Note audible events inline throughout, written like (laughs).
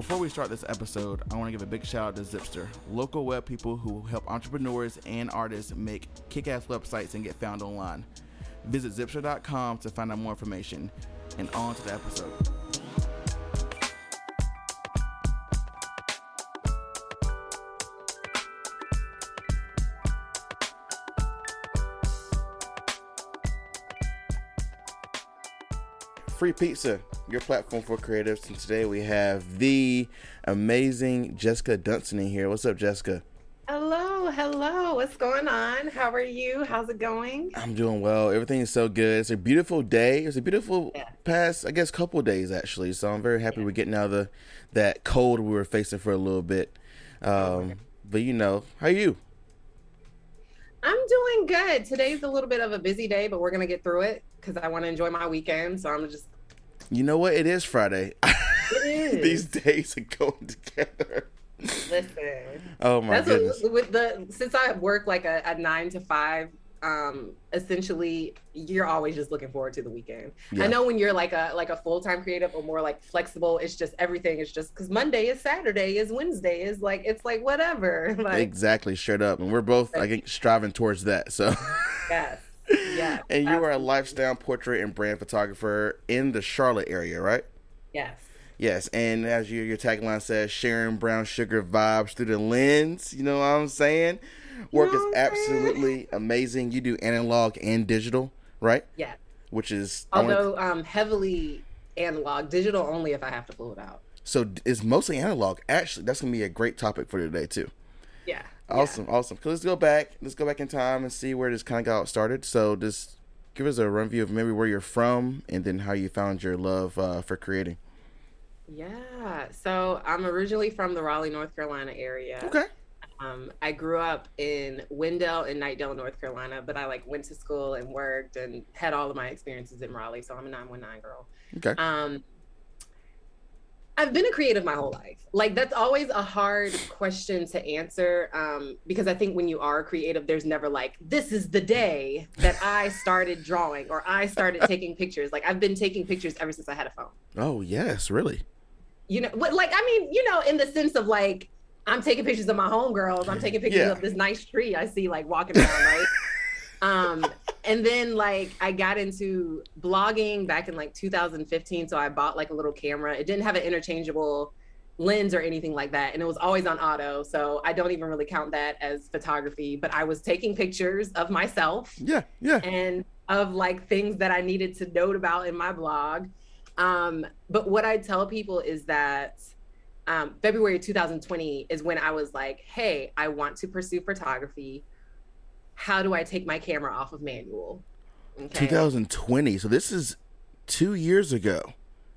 Before we start this episode, I want to give a big shout out to Zipster, local web people who help entrepreneurs and artists make kick ass websites and get found online. Visit zipster.com to find out more information. And on to the episode. Free Pizza, your platform for creatives. And today we have the amazing Jessica Dunson in here. What's up, Jessica? Hello, hello. What's going on? How are you? How's it going? I'm doing well. Everything is so good. It's a beautiful day. It's a beautiful Yeah. past, I guess, couple days actually. So I'm very happy we're getting out of the that cold we were facing for a little bit. Um, but you know, how are you? I'm doing good. Today's a little bit of a busy day, but we're going to get through it because I want to enjoy my weekend. So I'm just, You know what? It is Friday. it (laughs) is. These days are going together. Listen. Oh my That's goodness. what, with the, since I work like a, a nine to five, um, essentially you're always just looking forward to the weekend. Yeah. I know when you're like a, like a full-time creative or more like flexible, it's just everything is just because Monday is Saturday is Wednesday is like, it's like whatever. (laughs) Like, exactly, straight up. And we're both, I think, striving towards that. So. yes. (laughs) And you are a lifestyle portrait and brand photographer in the Charlotte area, right? Yes. Yes, and as your your tagline says, sharing brown sugar vibes through the lens. You know what I'm saying? Work is what I'm saying? absolutely amazing. You do analog and digital, right? Yeah. Which is Although um, heavily analog, digital only if I have to pull it out. so it's mostly analog. Actually, that's gonna be a great topic for today too. Yeah. Awesome, awesome. So let's go back. Let's go back in time and see where this kind of got started. So just give us a run view of maybe where you're from and then how you found your love uh, for creating. Yeah. Yeah. So I'm originally from the Raleigh, North Carolina area. Okay. Um, I grew up in Wendell and Knightdale, North Carolina, but I like went to school and worked and had all of my experiences in Raleigh. So I'm a 919 girl. Okay. Um, I've been a creative my whole life. Like that's always a hard question to answer um, because I think when you are creative, there's never like this is the day that I started drawing or I started taking pictures. Like I've been taking pictures ever since I had a phone. Oh yes, really. You know, what like I mean, you know, in the sense of like I'm taking pictures of my homegirls. I'm taking pictures Yeah. of this nice tree I see like walking around, right? (laughs) um and then like i got into blogging back in like 2015 so i bought like a little camera it didn't have an interchangeable lens or anything like that and it was always on auto so i don't even really count that as photography but i was taking pictures of myself Yeah, yeah. and of like things that I needed to note about in my blog. Um, but what I tell people is that um, February 2020 is when I was like, hey, I want to pursue photography. How do I take my camera off of manual? Okay. 2020. So this is two years ago.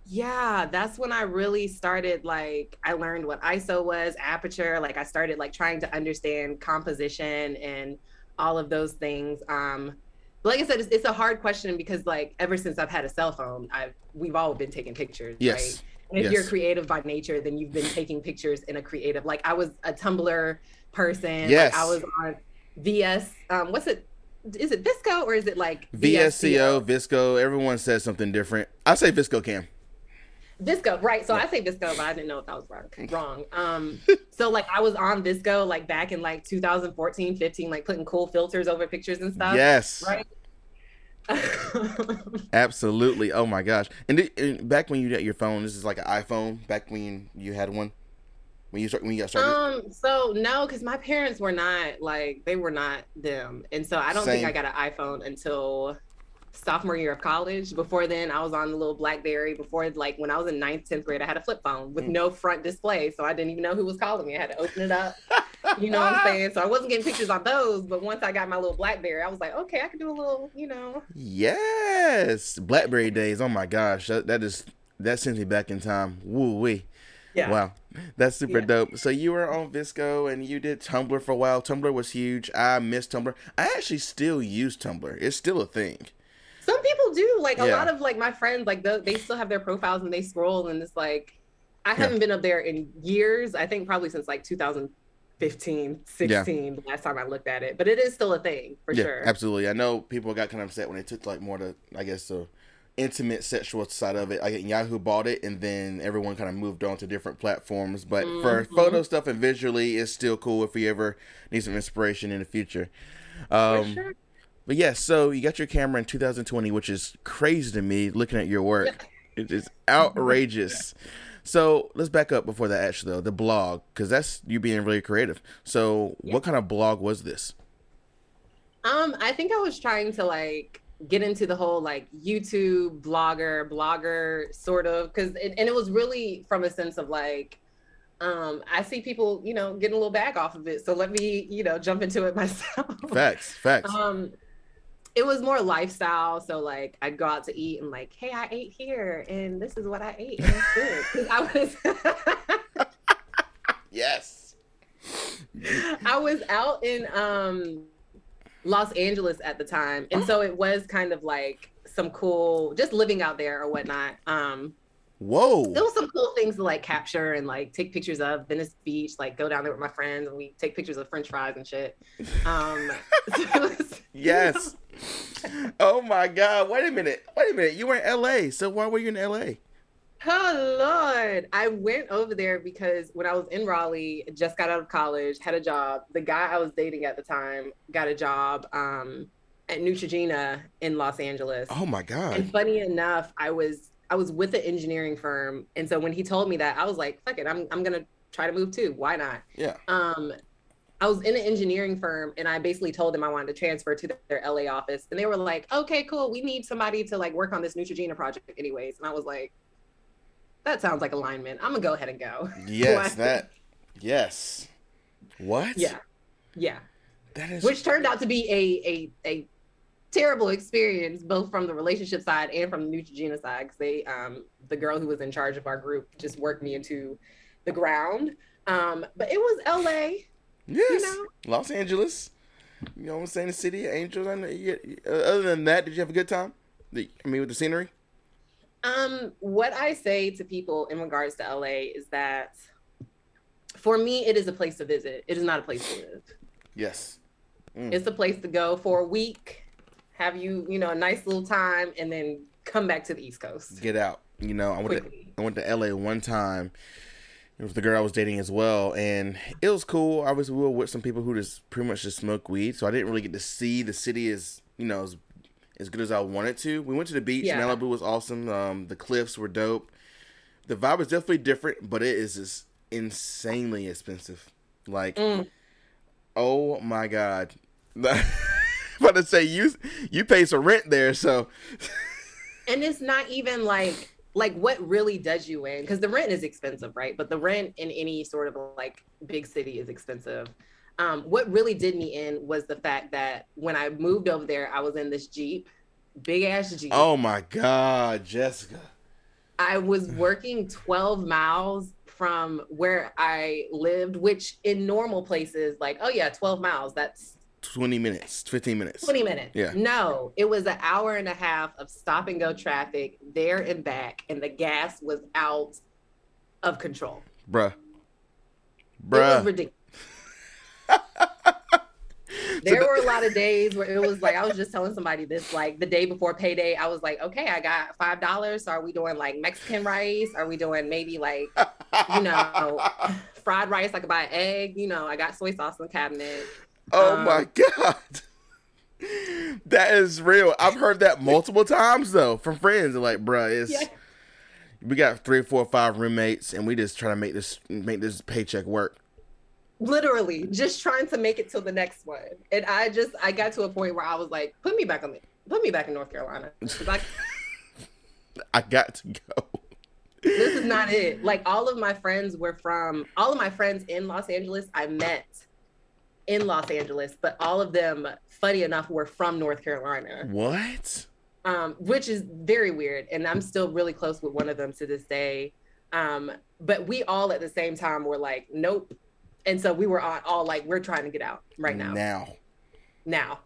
Yeah, that's when I really started like I learned what ISO was, aperture, like I started like trying to understand composition and all of those things. Um but like I said, it's, it's a hard question because like ever since I've had a cell phone, I've we've all been taking pictures, Yes. right? And if you're creative by nature, then you've been taking pictures in a creative. Like I was a Tumblr person. Yes. Like I was on VS. Um, what's it? Is it Visco or is it like VSCO, Visco, everyone says something different. I say Visco Cam. Visco, right? So I say Visco, but I didn't know if that was wrong. Wrong. Um, (laughs) so like I was on Visco like back in like 2014, 15, like putting cool filters over pictures and stuff. yes. Right. (laughs) Absolutely. Oh my gosh. And, it, and back when you got your phone, this is like an iPhone. Back when you had one, when you start when you got started. um. So no, because my parents were not like they were not them, and so I don't Same. think I got an iPhone until sophomore year of college. Before then, I was on the little BlackBerry. Before like when I was in ninth, tenth grade, I had a flip phone with Mm. no front display, so I didn't even know who was calling me. I had to open it up. (laughs) You know what I'm saying? So I wasn't getting pictures on those, but once I got my little BlackBerry, I was like, okay, I can do a little, you know. Yes, BlackBerry days. Oh my gosh, that, that is that sends me back in time. Woo wee. Yeah. Wow, that's super Yeah. dope. So you were on Visco and you did Tumblr for a while. Tumblr was huge. I miss Tumblr. I actually still use Tumblr. It's still a thing. Some people do. Like a Yeah. lot of like my friends, like the, they still have their profiles and they scroll, and it's like, I haven't been up there in years. I think probably since like 2015, 16, the last time I looked at it. But it is still a thing for yeah, sure. absolutely. I know people got kind of upset when they took like more to, I guess, the intimate sexual side of it. Like Yahoo bought it, and then everyone kind of moved on to different platforms. But for Mhm. photo stuff and visually, it's still cool if we ever need some inspiration in the future. For Um, sure. But yes, so you got your camera in 2020, which is crazy to me looking at your work. It is outrageous. So let's back up before that, actually, though. The blog, because that's you being really creative. So, Yeah. what kind of blog was this? Um, I think I was trying to like get into the whole like YouTube blogger, blogger sort of, because it, and it was really from a sense of like, um, I see people, you know, getting a little bag off of it, so let me, you know, jump into it (laughs) myself. Facts, facts. um, it was more lifestyle, so like I'd go out to eat and like, hey, I ate here, and this is what I ate, and it's good. (laughs) 'Cause I was. yes. (laughs) I was out in um Los Angeles at the time. And so it was kind of like some cool just living out there or whatnot. Um Whoa. there was some cool things to like capture and like take pictures of Venice Beach, like go down there with my friends and we take pictures of French fries and shit. Um (laughs) so it was- Yes. (laughs) Oh my God. Wait a minute. Wait a minute. You were in LA. So why were you in LA? Oh Lord. I went over there because when I was in Raleigh, just got out of college, had a job. The guy I was dating at the time got a job um, at Neutrogena in Los Angeles. Oh my God. And funny enough, I was I was with an engineering firm. And so when he told me that, I was like, fuck it, I'm I'm gonna try to move too. Why not? Yeah. Um I was in an engineering firm and I basically told them I wanted to transfer to their LA office. And they were like, okay, cool. We need somebody to like work on this Neutrogena project anyways. And I was like, that sounds like alignment. I'm gonna go ahead and go. (laughs) Yes. That. Yes. What? Yeah. Yeah. That is. Which turned out to be a a a terrible experience, both from the relationship side and from the Neutrogena side. Because they um the girl who was in charge of our group just worked me into the ground. Um, but it was LA. Yes. know? Los Angeles. You know what I'm saying? The city of angels. I know you uh, other than that, did you have a good time? The, I mean, with the scenery? Um, what I say to people in regards to LA is that for me, it is a place to visit. It is not a place to live. Yes. Mm. It's a place to go for a week, have you, you know, a nice little time, and then come back to the East Coast Get out. You know, I went to. I went to LA one time. It was the girl I was dating as well, and it was cool. Obviously, we were with some people who just pretty much just smoke weed, so I didn't really get to see the city as you know as, as good as I wanted to. We went to the beach. Yeah. Malibu was awesome. Um, the cliffs were dope. The vibe is definitely different, but it is just insanely expensive. Like, Mm. oh my god! (laughs) about to say you you pay some rent there, so and it's not even like like what really does you in because the rent is expensive right but the rent in any sort of like big city is expensive um, what really did me in was the fact that when i moved over there i was in this jeep big ass jeep oh my god, Jessica. i was working 12 miles from where i lived which in normal places like oh yeah 12 miles that's 20 minutes, 15 minutes. 20 minutes. Yeah. No, it was an hour and a half of stop and go traffic there and back, and the gas was out of control. Bruh. Bruh. It was ridiculous. (laughs) There were a lot of days where it was like I was just telling somebody this like the day before payday. I was like, okay, I got five dollars. So are we doing like Mexican rice? Are we doing maybe like you know (laughs) fried rice? I could buy an egg. You know, I got soy sauce in the cabinet. oh um, my (laughs) god. That is real. I've heard that multiple times though from friends. Like, bruh, it's Yeah. we got three, four, five roommates, and we just try to make this make this paycheck work. Literally just trying to make it to the next one. And I just I got to a point where I was like, put me back on the put me back in North Carolina. I, (laughs) I got to go. this is not it. Like all of my friends were from all of my friends in Los Angeles I met in Los Angeles, but all of them, funny enough, were from North Carolina. What? Um, which is very weird. And I'm still really close with one of them to this day. Um, but we all at the same time were like, nope. And so we were all, all like, we're trying to get out right now. Now, Now.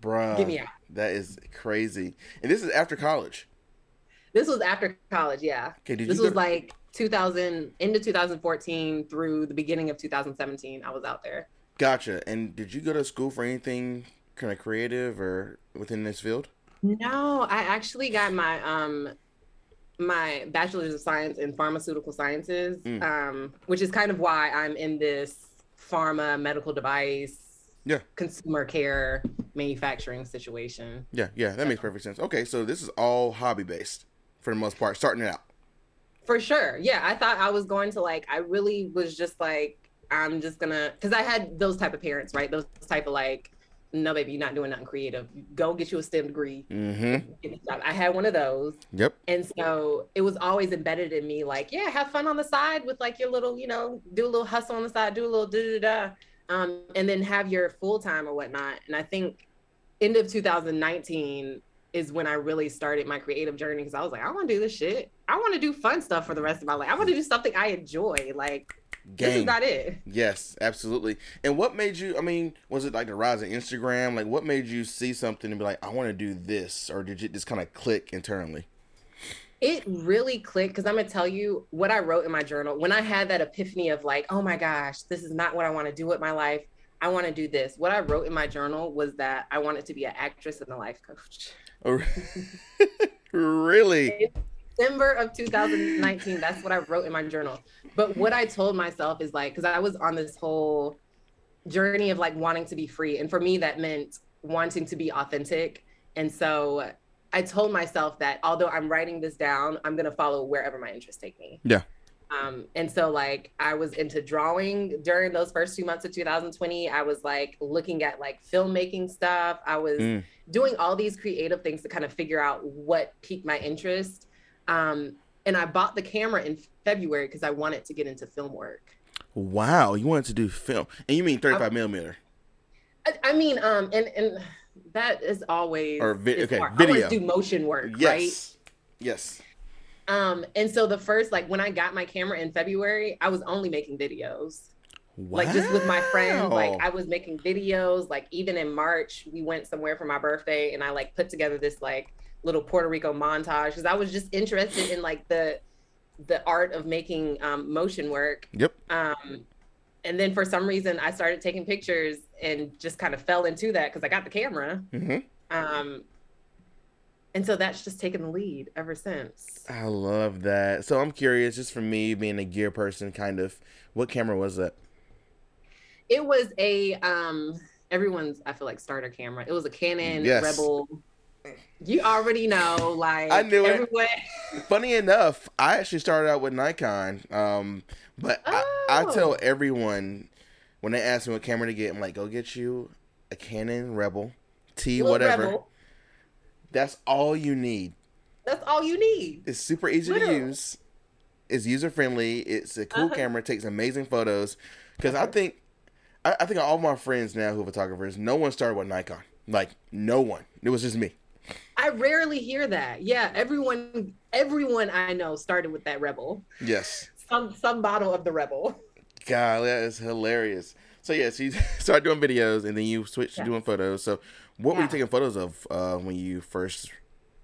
bruh. Get me out. That is crazy. And this is after college. This was after college, yeah. Okay, did This you was go- like 2000 into 2014 through the beginning of 2017. I was out there. Gotcha. And did you go to school for anything kind of creative or within this field? No, I actually got my um my bachelor's of science in pharmaceutical sciences, Mm. um, which is kind of why I'm in this pharma medical device Yeah. consumer care manufacturing situation. Yeah, yeah, that makes perfect sense. Okay, so this is all hobby based for the most part, starting it out. For sure. Yeah, I thought I was going to like I really was just like I'm just gonna because I had those type of parents, right? Those type of like, no, baby, you're not doing nothing creative. Go get you a STEM degree. Mm-hmm. Get a job. I had one of those. Yep. And so it was always embedded in me, like, yeah, have fun on the side with like your little, you know, do a little hustle on the side, do a little da da da, um, and then have your full time or whatnot. And I think end of 2019 is when I really started my creative journey because I was like, I want to do this shit. I want to do fun stuff for the rest of my life. I want to do something I enjoy. Like this is not it. Yes, absolutely. And what made you? I mean, was it like the rise of Instagram? Like, what made you see something and be like, I want to do this, or did it just kind of click internally? It really clicked because I'm gonna tell you what I wrote in my journal when I had that epiphany of like, oh my gosh, this is not what I want to do with my life. I want to do this. What I wrote in my journal was that I wanted to be an actress and a life coach. Oh, (laughs) really? December of 2019, that's what I wrote in my journal. But what I told myself is like, because I was on this whole journey of like wanting to be free. And for me, that meant wanting to be authentic. And so I told myself that although I'm writing this down, I'm going to follow wherever my interests take me. Yeah. Um, and so like I was into drawing during those first two months of 2020. I was like looking at like filmmaking stuff. I was Mm. doing all these creative things to kind of figure out what piqued my interest. Um, and I bought the camera in February because I wanted to get into film work. Wow, you wanted to do film, and you mean thirty-five millimeter I, I mean, um, and and that is always or vi- okay, hard. I video? always do motion work, right? Yes, yes. Um, and so the first like when I got my camera in February, I was only making videos. like just with my friends like i was making videos like even in march we went somewhere for my birthday and i like put together this like little puerto rico montage because i was just interested in like the the art of making um, motion work Yep. um, and then for some reason i started taking pictures and just kind of fell into that because i got the camera Mm-hmm. um, and so that's just taken the lead ever since I love that. So I'm curious, just for me being a gear person, kind of, what camera was that? it was a um everyone's i feel like starter camera it was a canon Yes. rebel you already know like I knew it. Funny enough, I actually started out with Nikon, um, but I, I Oh. tell everyone when they ask me what camera to get, I'm like, go get you a Canon Rebel T, Little whatever. Rebel, That's all you need. that's all you need It's super easy to use. It's user friendly. It's a cool Uh-huh. camera. Takes amazing photos. Because I Uh-huh. think, I, I think all my friends now who are photographers, no one started with Nikon. Like no one. It was just me. I rarely hear that yeah everyone everyone i know started with that rebel Yes. some some bottle of the rebel God, that is hilarious. So yes, you (laughs) started doing videos and then you switched Yeah. to doing photos. So what were you taking photos of uh, when you first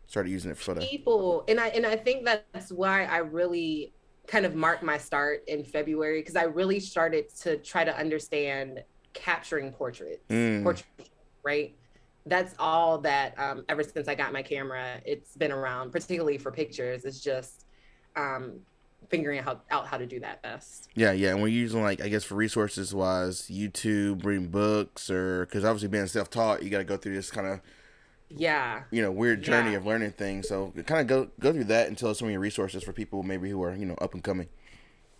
started using it for photo? people and i and i think that's why i really kind of marked my start in february because i really started to try to understand capturing portraits Mm. portraits right that's all that um, ever since i got my camera it's been around particularly for pictures it's just um, figuring out, out how to do that best Yeah, yeah. And we're using like I guess for resources wise, YouTube, reading books, or because obviously being self taught, you got to go through this kind of yeah you know weird journey Yeah. of learning things. So kind of go go through that and tell us some of your resources for people maybe who are you know up and coming.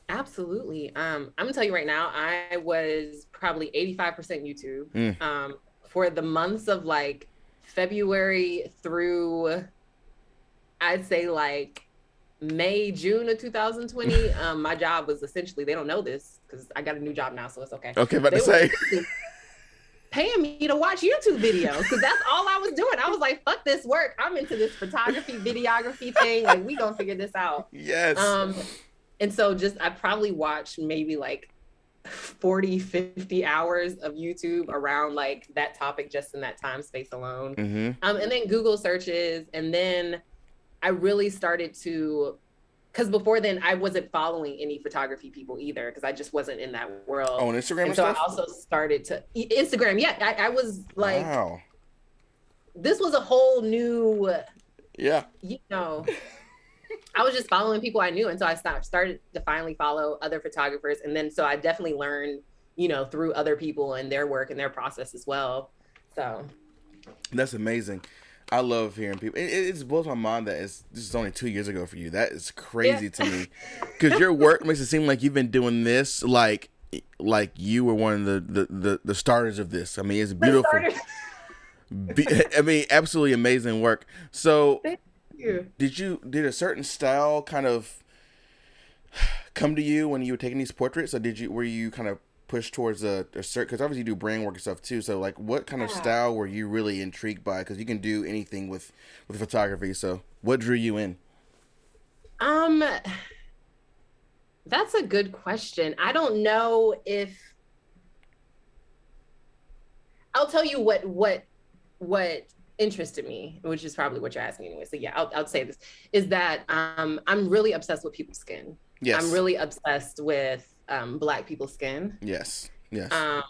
Absolutely. Um, I'm gonna tell you right now, I was probably 85% YouTube. Mm. Um, for the months of like February through I'd say like May, June of 2020. (laughs) um, my job was essentially they don't know this because I got a new job now, so it's okay. Okay, about They to say. paying me to watch YouTube videos because that's all I was doing. I was like, fuck this work. I'm into this photography, videography thing. Like, we gonna figure this out. yes. Um, and so just I probably watched maybe like 40, 50 hours of YouTube around like that topic just in that time space alone. mm-hmm. Um, and then Google searches, and then I really started to because before then I wasn't following any photography people either because I just wasn't in that world. On Instagram and, and so stuff. I also started to Instagram. Yeah, I, I was like wow. this was a whole new, Yeah. you know, I was just following people I knew. And so I stopped, started to finally follow other photographers. And then so I definitely learned, you know, through other people and their work and their process as well. So That's amazing. I love hearing people. It, it blows my mind that it's this is only two years ago for you. That is crazy Yeah. to me, because (laughs) your work makes it seem like you've been doing this like like you were one of the the, the, the starters of this. I mean, it's beautiful. Be- (laughs) I mean, absolutely amazing work. So, Did you did a certain style kind of come to you when you were taking these portraits, or did you were you kind of pushed towards a, a certain? Because obviously you do brand work and stuff too. So, like, what kind of Yeah. style were you really intrigued by? Because you can do anything with with photography. So, what drew you in? Um, that's a good question. I don't know if I'll tell you what what what interested me, which is probably what you're asking anyway. So yeah, I'll I'll say this is that um I'm really obsessed with people's skin. Yes. I'm really obsessed with um black people's skin. Yes. Yes. Um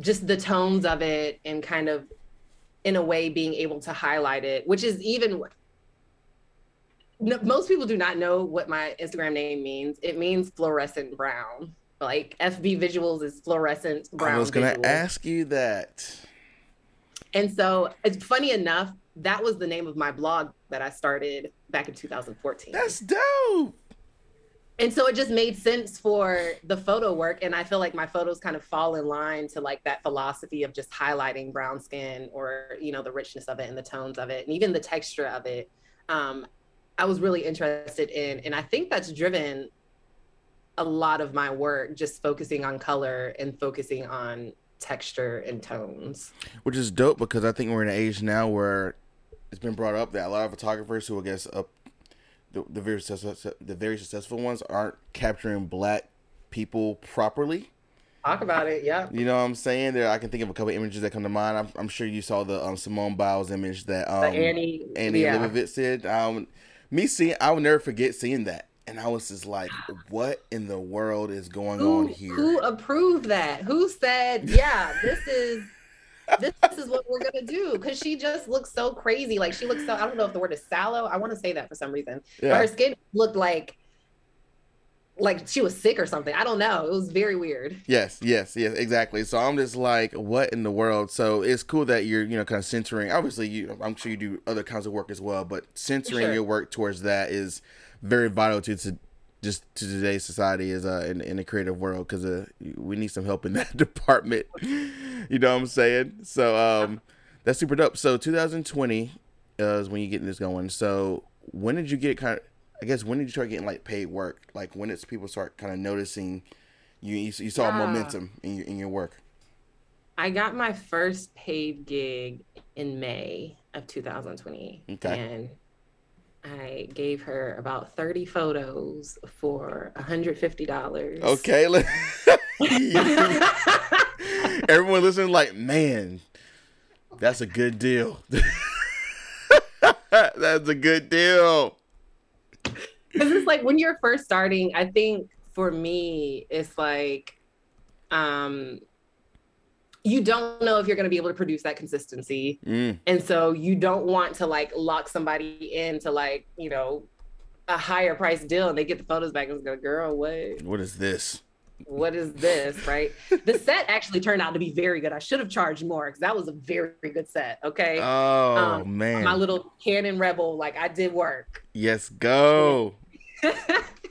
just the tones of it and kind of in a way being able to highlight it, which is even no, most people do not know what my Instagram name means. It means fluorescent brown. Like FB Visuals is fluorescent brown. I was gonna ask you that. And so it's funny enough, that was the name of my blog that I started back in 2014. That's dope. and so it just made sense for the photo work and i feel like my photos kind of fall in line to like that philosophy of just highlighting brown skin or you know the richness of it and the tones of it and even the texture of it um, i was really interested in and i think that's driven a lot of my work just focusing on color and focusing on texture and tones which is dope because I think we're in an age now where it's been brought up that a lot of photographers who I guess up the, the very successful the very successful ones aren't capturing black people properly. talk about it yeah You know what I'm saying? There, I can think of a couple images that come to mind. I'm, I'm sure you saw the um, Simone Biles image that um, annie Annie yeah. Leibovitz did. Um, me seeing, I will never forget seeing that, and I was just like, "What in the world is going who, on here?" who approved that? Who said, yeah, this is this (laughs) is what we're gonna do? Because she just looks so crazy. Like she looks so I don't know if the word is sallow. I want to say that for some reason. But her skin looked like like she was sick or something. I don't know. It was very weird. Yes, yes, yes, exactly. So I'm just like, what in the world? So it's cool that you're, you know, kind of centering. Obviously, you, I'm sure you do other kinds of work as well, but centering Sure. your work towards that is very vital to, to just to today's society is uh in, in the creative world because uh we need some help in (laughs) that department. you know what I'm saying? So um, that's super dope. So 2020 uh, is when you getting this going. So when did you get kind of? I guess when did you start getting like paid work? Like when did people start kind of noticing? You, you, you saw Yeah. momentum in your in your work. I got my first paid gig in May of 2020. Okay. And I gave her about 30 photos for $150. Okay, (laughs) (laughs) everyone listening, like, man, that's a good deal. (laughs) that's a good deal. Because it's like when you're first starting, I think for me, it's like um you don't know if you're going to be able to produce that consistency. Mm, And so you don't want to like lock somebody into like, you know, a higher price deal and they get the photos back and go, girl, what what is this? what is this? Right. the set actually turned out to be very good. I should have charged more because that was a very good set. Okay. Oh Um, man, My little Canon Rebel, like I did work. yes, go. (laughs)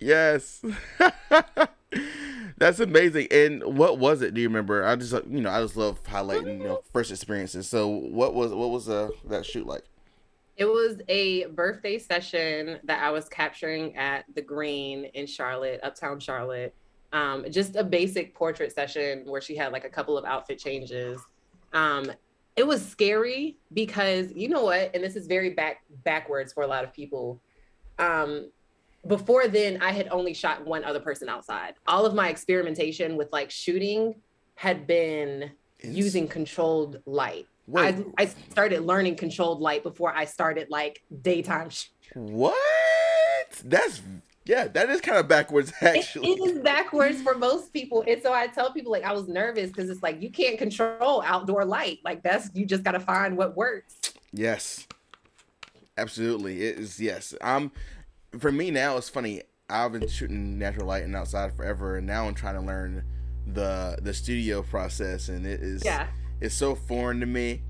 Yes. (laughs) That's amazing. And what was it? Do you remember? I just, you know, I just love highlighting, you know, first experiences. So, what was what was uh, that shoot like? It was a birthday session that I was capturing at the Green in Charlotte, Uptown Charlotte. Um, just a basic portrait session where she had like a couple of outfit changes. Um, it was scary because you know what, and this is very back backwards for a lot of people. Um, before then, I had only shot one other person outside. All of my experimentation with like shooting had been Ins- using controlled light. Wait, I, I started learning controlled light before I started like daytime. Sh- what? that's yeah, that is kind of backwards actually. It, it is backwards for most people. And so I tell people like I was nervous because it's like you can't control outdoor light. Like that's you just gotta find what works. Yes. Absolutely. It is yes. I'm for me now it's funny. I've been shooting natural light and outside forever and now I'm trying to learn the the studio process and it is Yeah. it's so foreign to me.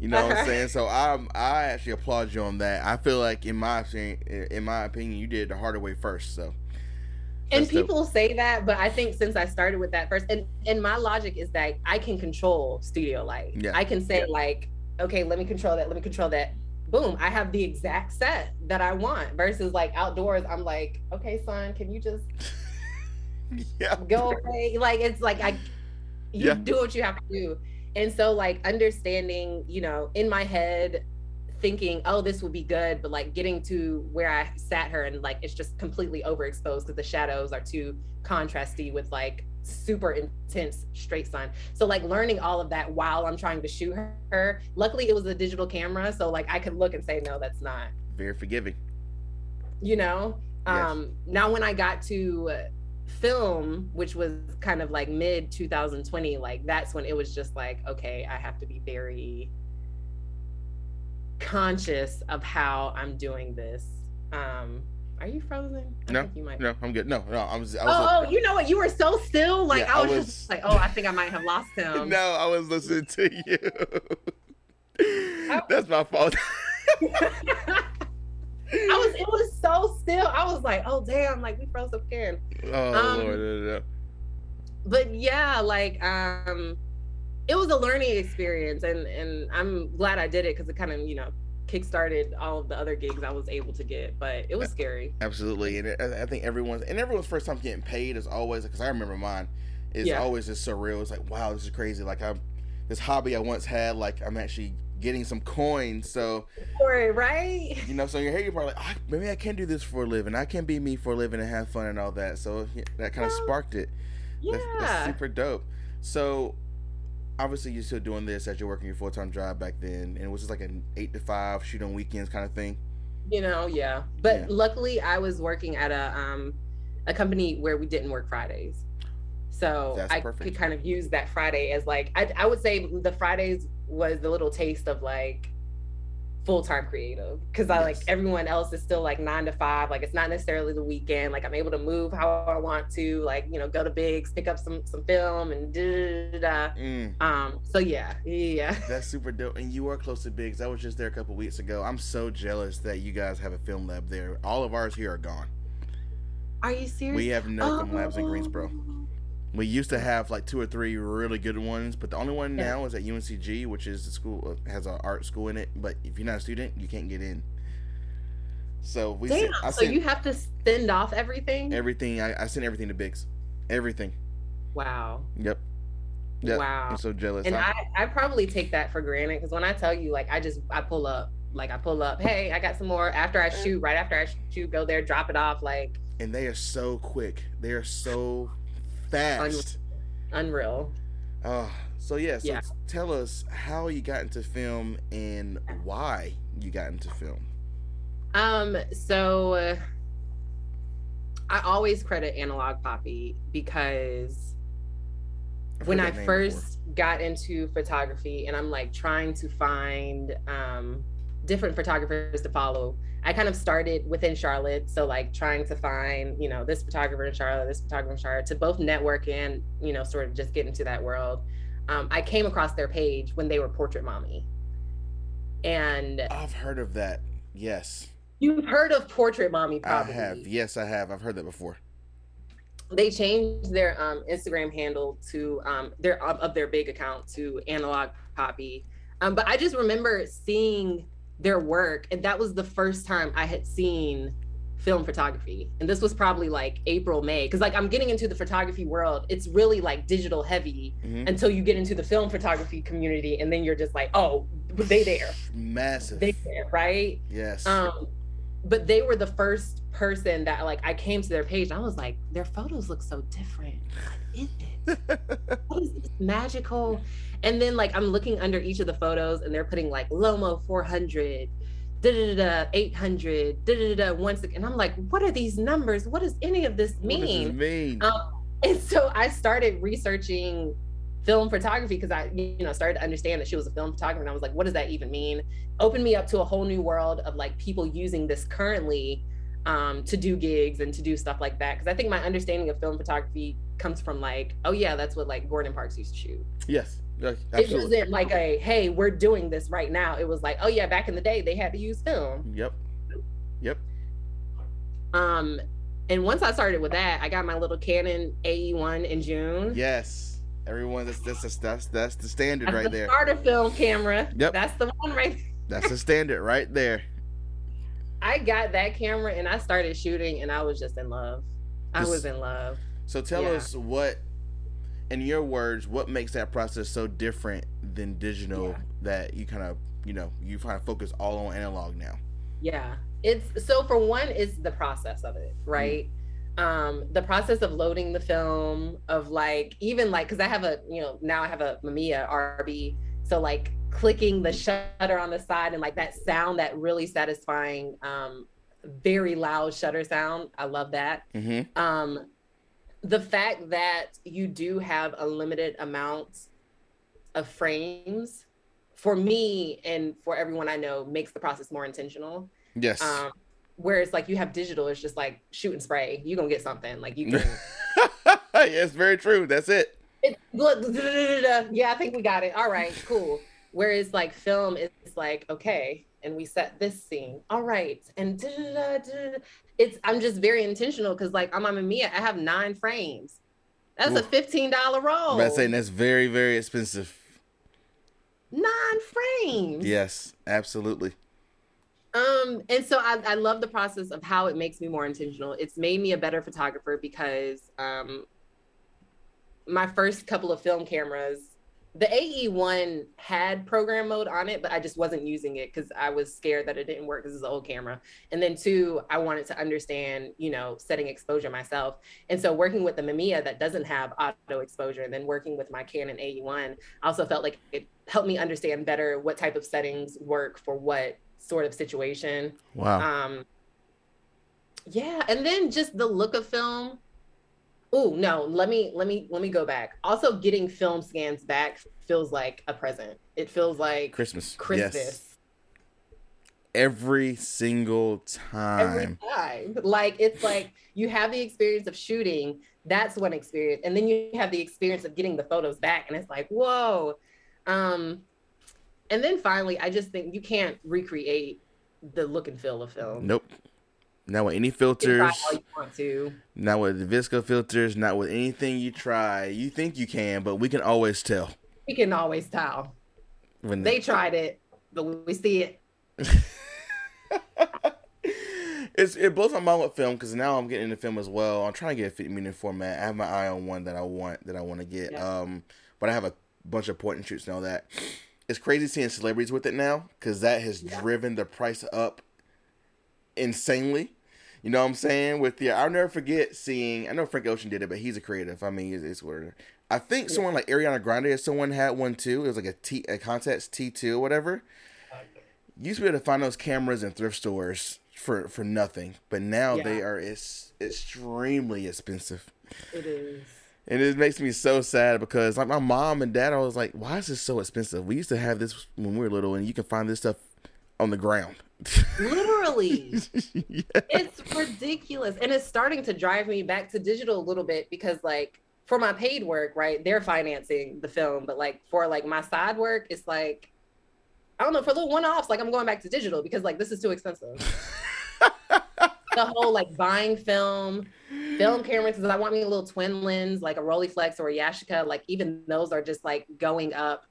You know what I'm uh-huh. saying? So I'm I actually applaud you on that. I feel like in my opinion, in my opinion, you did the harder way first. So and dope. people say that, but I think since I started with that first, and and my logic is that I can control studio light. Yeah. I can say like, okay, let me control that. Let me control that. Boom! I have the exact set that I want. Versus like outdoors, I'm like, okay, son, can you just (laughs) yeah, go away? Like it's like I, you Yeah. do what you have to do. And so like understanding, you know, in my head, thinking, oh, this would be good, but like getting to where I sat her and like it's just completely overexposed because the shadows are too contrasty with like super intense straight sun. So like learning all of that while I'm trying to shoot her. Luckily it was a digital camera, so like I could look and say, no, that's not very forgiving. you know Yes. um now when i got to film which was kind of like mid 2020 like that's when it was just like okay i have to be very conscious of how i'm doing this um are you frozen I No, think you might No, I'm good. No, no, I was. I was Oh, oh, you know what? You were so still. Like Yeah, I I was, was- just like, oh, I think I might have lost (laughs) him. no, I was listening to you. That's my fault. (laughs) I was. It was so still. I was like, oh damn, like we froze up again. oh Um, Lord, no, no. but yeah like um it was a learning experience and and i'm glad i did it because it kind of you know kickstarted all of the other gigs i was able to get but it was scary absolutely. And I I think everyone's and everyone's first time getting paid is always because I remember mine is Yeah. always just surreal. It's like wow, this is crazy. Like I'm this hobby I once had. Like I'm actually getting some coins. So right (laughs) you know, so in your head you're probably like, ah, maybe I can do this for a living. I can be me for a living and have fun and all that. So that kind of sparked it. yeah That's, that's super dope. So obviously you're still doing this as you're working your full time job back then, and it was just like an eight to five shoot on weekends kind of thing. you know yeah but Yeah. luckily i was working at a um a company where we didn't work fridays so That's i perfect. could kind of use that friday as like I, I would say the fridays was the little taste of like full-time creative because i like everyone else is still like nine to five like it's not necessarily the weekend like i'm able to move how i want to like you know go to Biggs pick up some some film and da, da, da. Mm, um so yeah yeah (laughs) that's super dope. And you are close to Biggs. I was just there a couple weeks ago. I'm so jealous that you guys have a film lab there. All of ours here are gone. are you serious We have no film labs in Greensboro. We used to have like two or three really good ones, but the only one Yeah. now is at UNCG, which is the school uh, has an art school in it. But if you're not a student, you can't get in. So we Damn, sent, so sent you have to send off everything? everything. I, I sent everything to Biggs. Everything. wow. Yep. Yep. Wow. I'm so jealous. And I- I, I probably take that for granted because when I tell you, like, I just, I pull up, like, I pull up, hey, I got some more after I shoot, right after I shoot, go there, drop it off, like, and they are so quick. They are so fast. unreal. Oh, so yeah. So Yeah. tell us how you got into film and why you got into film. Um, so uh, I always credit Analog Poppy because when I first got into photography and I'm like trying to find um, different photographers to follow, I kind of started within Charlotte. So like trying to find, you know, this photographer in Charlotte, this photographer in Charlotte to both network and, you know, sort of just get into that world. Um, I came across their page when they were Portrait Mommy. And. I've heard of that. Yes, you've heard of Portrait Mommy probably. I have. Yes, I have. I've heard that before. they changed their um, Instagram handle to um, their of their big account to Analog Poppy. Um, but I just remember seeing their work, and that was the first time I had seen film photography. And this was probably like April, May, because like I'm getting into the photography world. It's really like digital heavy Mhm. until you get into the film photography community, and then you're just like, oh, they there, Massive. they there, right? yes. Um, but they were the first person that like I came to their page and I was like, their photos look so different. What is it? What is this magical? And then like I'm looking under each of the photos and they're putting like Lomo 400, da da da 800 da da da once again. And I'm like, what are these numbers? What does any of this mean? What does mean? Um, and so I started researching film photography because I, you know, started to understand that she was a film photographer. And I was like, what does that even mean? Opened me up to a whole new world of like people using this currently um, to do gigs and to do stuff like that. Because I think my understanding of film photography comes from like, oh yeah, that's what like Gordon Parks used to shoot. Yes. yeah, It wasn't like a hey, we're doing this right now. It was like, oh yeah, back in the day they had to use film. Yep. Yep. Um, and once I started with that, I got my little Canon AE1 in June. Yes. Everyone, that's that's that's that's the standard That's right the there. starter film camera. Yep. That's the one right That's the standard right there. I got that camera and I started shooting and I was just in love. I was in love. So tell Yeah. us what, in your words, what makes that process so different than digital Yeah. that you kind of, you know, you kind of focus all on analog now. Yeah. It's so for one is the process of it, right? Um the process of loading the film of like even like cuz I have a, you know, now I have a Mamiya RB, so like clicking the shutter on the side and like that sound that really satisfying um very loud shutter sound. I love that. Mm-hmm. um the fact that you do have a limited amount of frames for me and for everyone i know makes the process more intentional Yes. um whereas like you have digital it's just like shoot and spray you're gonna get something like you can (laughs) yes, very true. That's it. Look, yeah i think we got it. All right cool. Whereas like film is like okay and we set this scene. All right and it's i'm just very intentional because like i'm on Mia, i have nine frames. That's a $15 roll. But I'm saying that's very, very expensive. nine frames? Yes, absolutely. Um, and so I, I love the process of how it makes me more intentional. It's made me a better photographer because um my first couple of film cameras, the AE1 had program mode on it, but I just wasn't using it because I was scared that it didn't work because it's an old camera. And then two, I wanted to understand, you know, setting exposure myself. And so working with the Mamiya that doesn't have auto exposure, and then working with my Canon AE1, I also felt like it helped me understand better what type of settings work for what sort of situation. Wow. Um, yeah, and then just the look of film. Oh no, let me let me let me go back. Also, getting film scans back feels like a present. It feels like Christmas. Christmas Yes. Every single time every time. time. Like it's like you have the experience of shooting. That's one experience, and then you have the experience of getting the photos back, and it's like whoa. Um, and then finally, I just think you can't recreate the look and feel of film. Nope. Not with any You can try filters. all you want to. Not with the Visco filters. Not with anything you try. You think you can, but we can always tell We can always tell. when They tried it, but we see it. (laughs) it's it blows my mind with film because now I'm getting into film as well. I'm trying to get a 50 minute format. I have my eye on one that I want that I want to get. Yeah. Um, but I have a bunch of point and shoots and all that. It's crazy seeing celebrities with it now because that has Yeah. driven the price up insanely. You know what I'm saying? With the, I'll never forget seeing. I know Frank Ocean did it, but he's a creative. I mean, it's, it's whatever. I think Yeah. someone like Ariana Grande, or someone had one too. It was like a T, a Contax T2 or whatever. You used to be able to find those cameras in thrift stores for for nothing, but now Yeah. they are is extremely expensive, It is. and it makes me so sad because like my mom and dad, I was like, why is this so expensive? We used to have this when we were little, and you can find this stuff on the ground. Literally. (laughs) yeah. it's ridiculous. And it's starting to drive me back to digital a little bit because like for my paid work, right, they're financing the film, but like for like my side work, it's like I don't know, for little one-offs, like I'm going back to digital because like this is too expensive. (laughs) the whole like buying film, film cameras, because I want me a little twin lens, like a Rolleiflex or a Yashica, like even those are just like going up.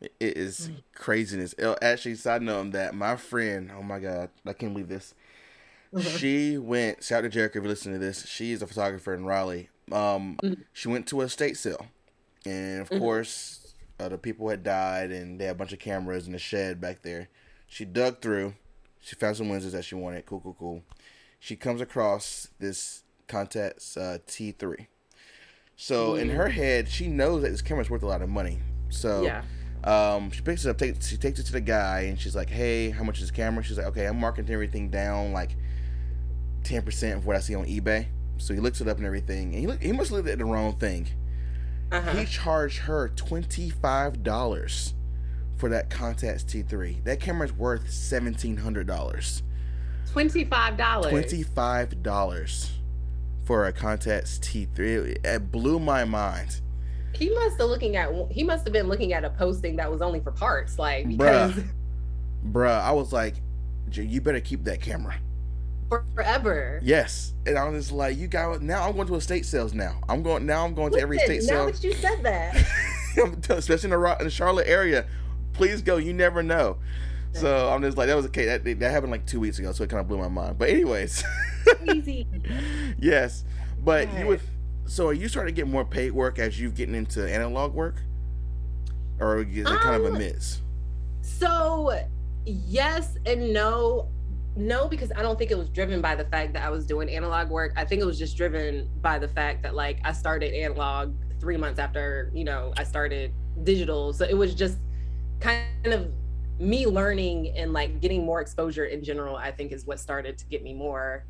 It is craziness. Oh, Actually, side note on that, my friend, oh my god, I can't believe this. she went. Shout out to Jericho if you listen to this. She is a photographer in Raleigh. Um, Mhm. she went to a estate sale, and of Mhm. course, uh, the people had died, and they had a bunch of cameras in the shed back there. She dug through. She found some lenses that she wanted. Cool, cool, cool. She comes across this Contax uh, T3. So in her head, she knows that this camera's worth a lot of money. So yeah. Um, she picks it up, takes she takes it to the guy, and she's like, "Hey, how much is the camera?" She's like, "Okay, I'm marking everything down like ten percent of what I see on eBay." So he looks it up and everything, and he look, he must look at the wrong thing. Uh-huh. He charged her twenty five dollars for that Contax T3. That camera's worth seventeen hundred dollars. Twenty-five dollars. Twenty five dollars for a Contax T3. It, it blew my mind. He must have looking at. He must have been looking at a posting that was only for parts, like because Bruh. Bruh, I was like, you better keep that camera. for forever. Yes. And I was just like, you got now I'm going to estate sales now. I'm going now I'm going to every estate now sale. that you said that, (laughs) especially in the, in the Charlotte area. Please go. You never know. So I'm just like, that was okay. That, that happened like two weeks ago, so it kind of blew my mind. But anyways, (laughs) yes. But you would. So are you starting to get more paid work as you've getting into analog work, or is it kind of a Um, mix? So, yes and no. No, because I don't think it was driven by the fact that I was doing analog work. I think it was just driven by the fact that like I started analog three months after, you know, I started digital. So it was just kind of me learning and like getting more exposure in general, I think is what started to get me more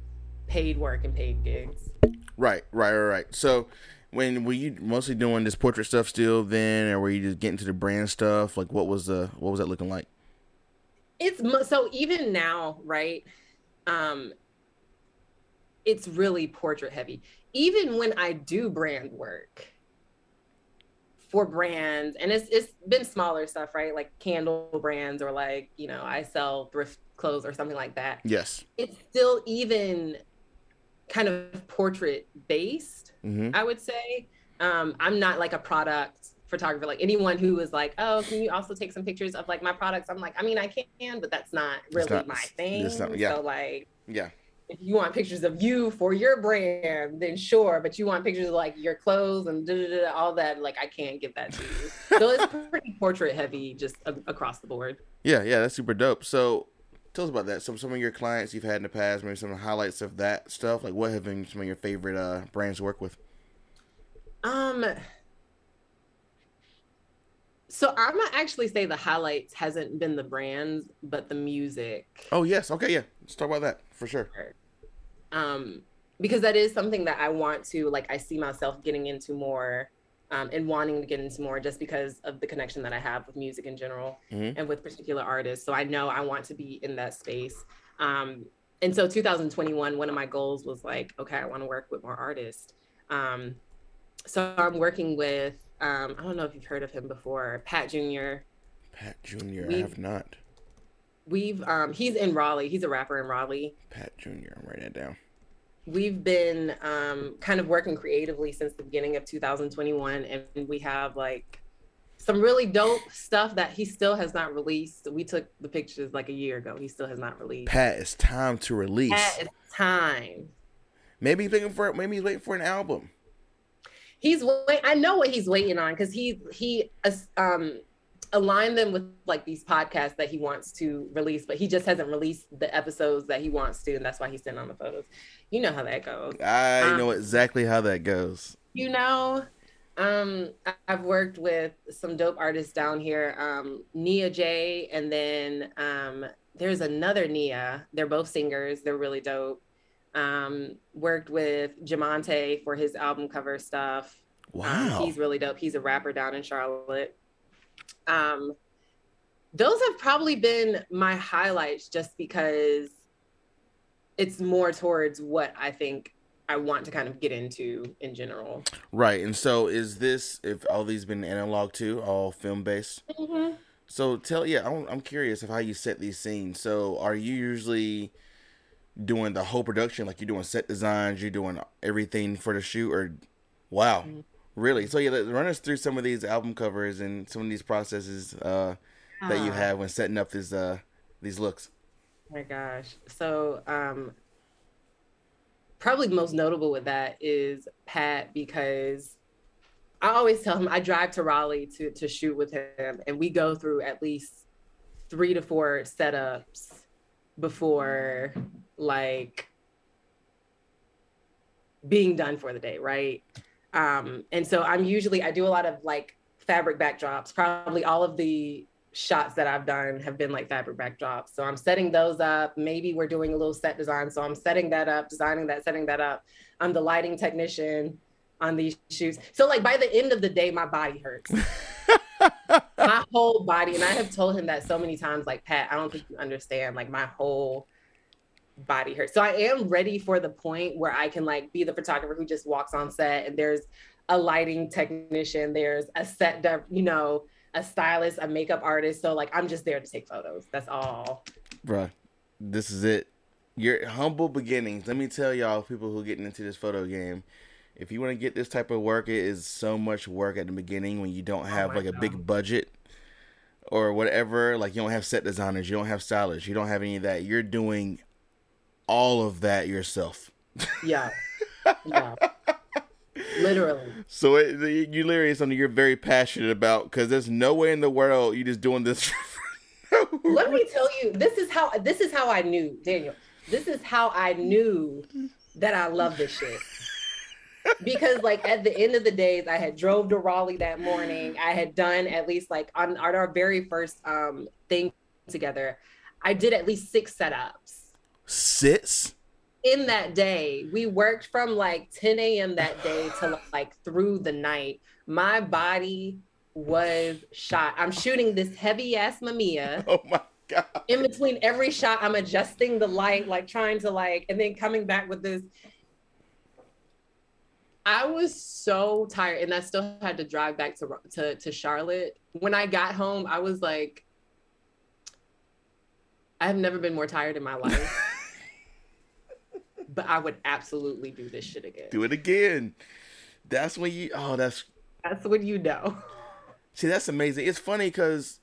paid work and paid gigs. Right, right, right, right. So, when were you mostly doing this portrait stuff still then, or were you just getting to the brand stuff? Like, what was the what was that looking like? it's so even now right um it's really portrait heavy even when i do brand work for brands and it's it's been smaller stuff right like candle brands or like you know i sell thrift clothes or something like that Yes. it's still even kind of portrait based Mm-hmm. I would say. Um, I'm not like a product photographer. Like anyone who is like, oh, can you also take some pictures of like my products? I'm like, I mean, I can, but that's not really not- my thing. not- yeah. So like, Yeah. if you want pictures of you for your brand, then sure. But you want pictures of like your clothes and da, da, da, all that, like I can't give that to you. so it's pretty portrait heavy, just a- across the board. Yeah, yeah, that's super dope. So, tell us about that. Some some of your clients you've had in the past, maybe some highlights of that stuff. Like, what have been some of your favorite uh, brands to work with? Um. So I'm gonna actually say the highlights hasn't been the brands, but the music. Oh yes, okay, yeah. Let's talk about that for sure. um because that is something that i want to like i see myself getting into more um, and wanting to get into more just because of the connection that i have with music in general Mhm. and with particular artists so i know i want to be in that space um, and so 2021 one of my goals was like okay i want to work with more artists um, so i'm working with um, i don't know if you've heard of him before pat junior Pat Junior, I We- have not. we've um, he's in raleigh he's a rapper in raleigh Pat Junior, I'm writing that down. We've been um, kind of working creatively since the beginning of 2021 and we have like some really dope stuff that he still has not released we took the pictures like a year ago he still has not released Pat, it's time to release. That is time Maybe he's waiting for maybe he's waiting for an album. he's wait i know what he's waiting on because he he um aligned them with like these podcasts that he wants to release but he just hasn't released the episodes that he wants to and that's why he's sitting on the photos. You know how that goes. I Um, know exactly how that goes. you know um i've worked with some dope artists down here um nia j and then um there's another nia. They're both singers. They're really dope. Um worked with jamonte for his album cover stuff. Um, Wow. he's really dope. He's a rapper down in charlotte um those have probably been my highlights just because it's more towards what i think i want to kind of get into in general right. And so is this if all these been analog too, all film based? So tell yeah, I'm, I'm curious of how you set these scenes. So are you usually doing the whole production, like you're doing set designs, you're doing everything for the shoot, or wow, Mhm. Really? So yeah, run us through some of these album covers and some of these processes uh, that you Ah, have when setting up these uh these looks. Oh my gosh so um probably most notable with that is pat because i always tell him i drive to raleigh to to shoot with him and we go through at least three to four setups before like being done for the day right um and so i'm usually i do a lot of like fabric backdrops. Probably all of the shots that I've done have been like fabric backdrops. So I'm setting those up. Maybe we're doing a little set design. So I'm setting that up, designing that, setting that up. I'm the lighting technician on these shoots. So like by the end of the day, my body hurts. (laughs) my whole body. And I have told him that so many times, like, Pat, I don't think you understand. Like my whole body hurts. So I am ready for the point where I can like be the photographer who just walks on set and there's a lighting technician, there's a set, you know, a stylist, a makeup artist. So like I'm just there to take photos. That's all. Bruh, this is it. Your humble beginnings. Let me tell y'all, people who getting into this photo game, if you want to get this type of work, it is so much work at the beginning when you don't oh have oh like God. a big budget or whatever. Like you don't have set designers, you don't have stylists, you don't have any of that. You're doing all of that yourself. Yeah. (laughs) Yeah. literally. So it, you literally is something you're very passionate about because there's no way in the world you're just doing this. (laughs) Let me tell you, this is how this is how I knew Daniel. This is how I knew that I love this shit. because like at the end of the days, I had drove to Raleigh that morning. I had done at least like on, on our very first um thing together. I did at least six setups. Six? in that day, we worked from like 10 a.m. that day to (sighs) like through the night. My body was shot. I'm shooting this heavy ass Mamiya. (laughs) Oh my god. In between every shot, I'm adjusting the light, like trying to like, and then coming back with this. I was so tired, and I still had to drive back to to, to Charlotte. When I got home, I was like, I have never been more tired in my life but I would absolutely do this shit again. Do it again. That's when you. Oh, that's. That's when you know. See, that's amazing. It's funny because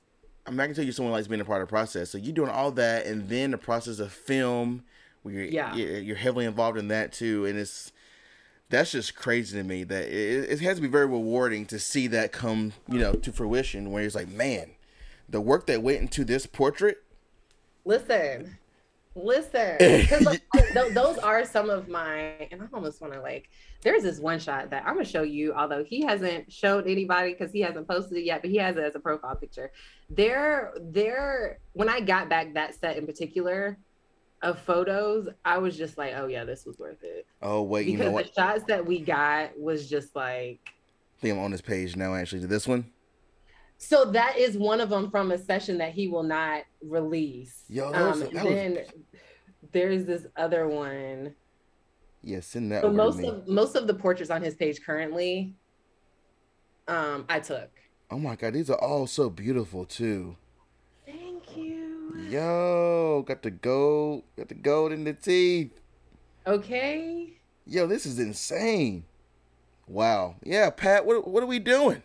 I'm not gonna tell you someone likes being a part of the process. So you're doing all that, and then the process of film, where you're yeah. you're heavily involved in that too, and it's that's just crazy to me. That it, it has to be very rewarding to see that come, you know, to fruition. Where it's like, man, the work that went into this portrait. Listen, Listen, (laughs) because those are some of my, and I almost want to like. There's this one shot that I'm gonna show you, although he hasn't showed anybody because he hasn't posted it yet, but he has it as a profile picture. There, there. When I got back that set in particular of photos, I was just like, oh yeah, this was worth it. Oh wait, because you know what? the shots that we got was just like. I think I'm on this page now. Actually, to this one. So that is one of them from a session that he will not release. Yo, um, then was... there's this other one. Yes, yeah, in that. So most of most of the portraits on his page currently, um, I took. Oh my god, these are all so beautiful too. Thank you. Yo, got the gold, got the gold in the teeth. Okay. Yo, this is insane. Wow. Yeah, Pat, what what are we doing?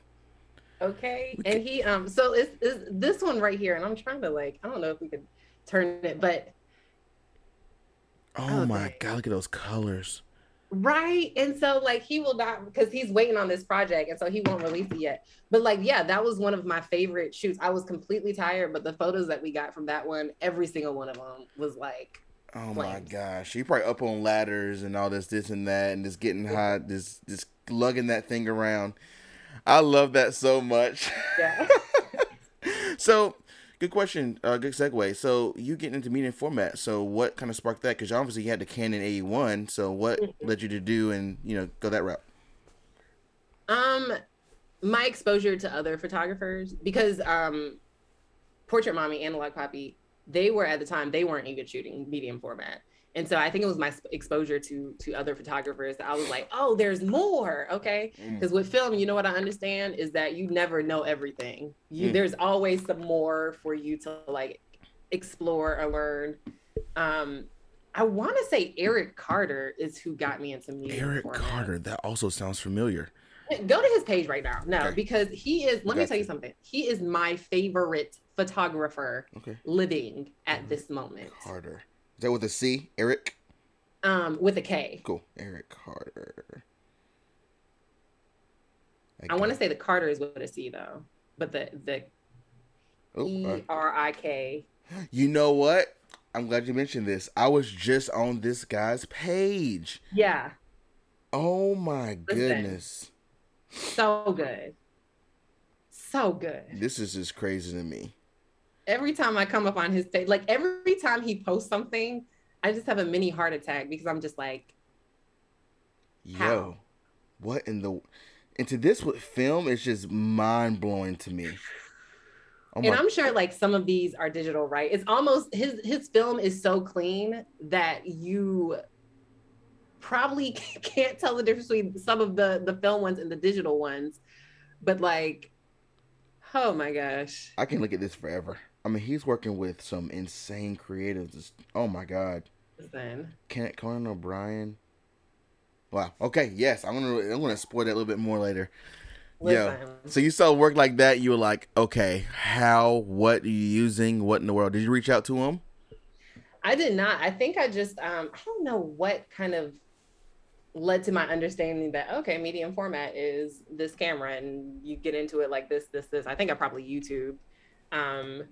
Okay. And he um so it's, it's this one right here, and I'm trying to like, I don't know if we could turn it, but Oh my god, look at those colors. Right. And so like he will not because he's waiting on this project and so he won't release it yet. But like, yeah, that was one of my favorite shoots. I was completely tired, but the photos that we got from that one, every single one of them was like Oh flames. my gosh. He probably up on ladders and all this, this and that, and just getting hot, just just lugging that thing around. I love that so much. Yeah. (laughs) so, good question. Uh, good segue. So, you getting into medium format. So, what kind of sparked that? Because obviously you had the Canon A1. So, what mm-hmm. led you to do and you know go that route? Um, my exposure to other photographers because um, Portrait Mommy, Analog Poppy, they were at the time they weren't even shooting medium format and so i think it was my exposure to to other photographers that i was like oh there's more okay because mm. with film you know what i understand is that you never know everything you mm. there's always some more for you to like explore or learn um i want to say erik carter is who got me into music eric format. carter that also sounds familiar go to his page right now no okay. because he is let me tell you something he is my favorite photographer okay. living at this moment carter is that with a C, Erik? Um, with a K. Cool, Erik Carter. I, I want to say the Carter is with a C though, but the the uh, E R I K. You know what? I'm glad you mentioned this. I was just on this guy's page. Yeah. Oh my Listen, goodness. So good. so good. This is just crazy to me. Every time I come up on his page, like every time he posts something, I just have a mini heart attack because I'm just like, How? Yo, what in the and to this with film is just mind blowing to me. Oh and I'm sure like some of these are digital, right? It's almost his his film is so clean that you probably (laughs) can't tell the difference between some of the the film ones and the digital ones. But like, oh my gosh, I can look at this forever. I mean, he's working with some insane creatives. oh my god. Listen. Kenneth Conan O'Brien. Wow. Okay. Yes, I'm gonna I'm gonna spoil that a little bit more later. Yeah. So you saw work like that, you were like, okay, how, what are you using? What in the world? Did you reach out to him? I did not. I think I just um I don't know what kind of led to my understanding that okay, medium format is this camera and you get into it like this, this, this. I think I probably YouTube. Um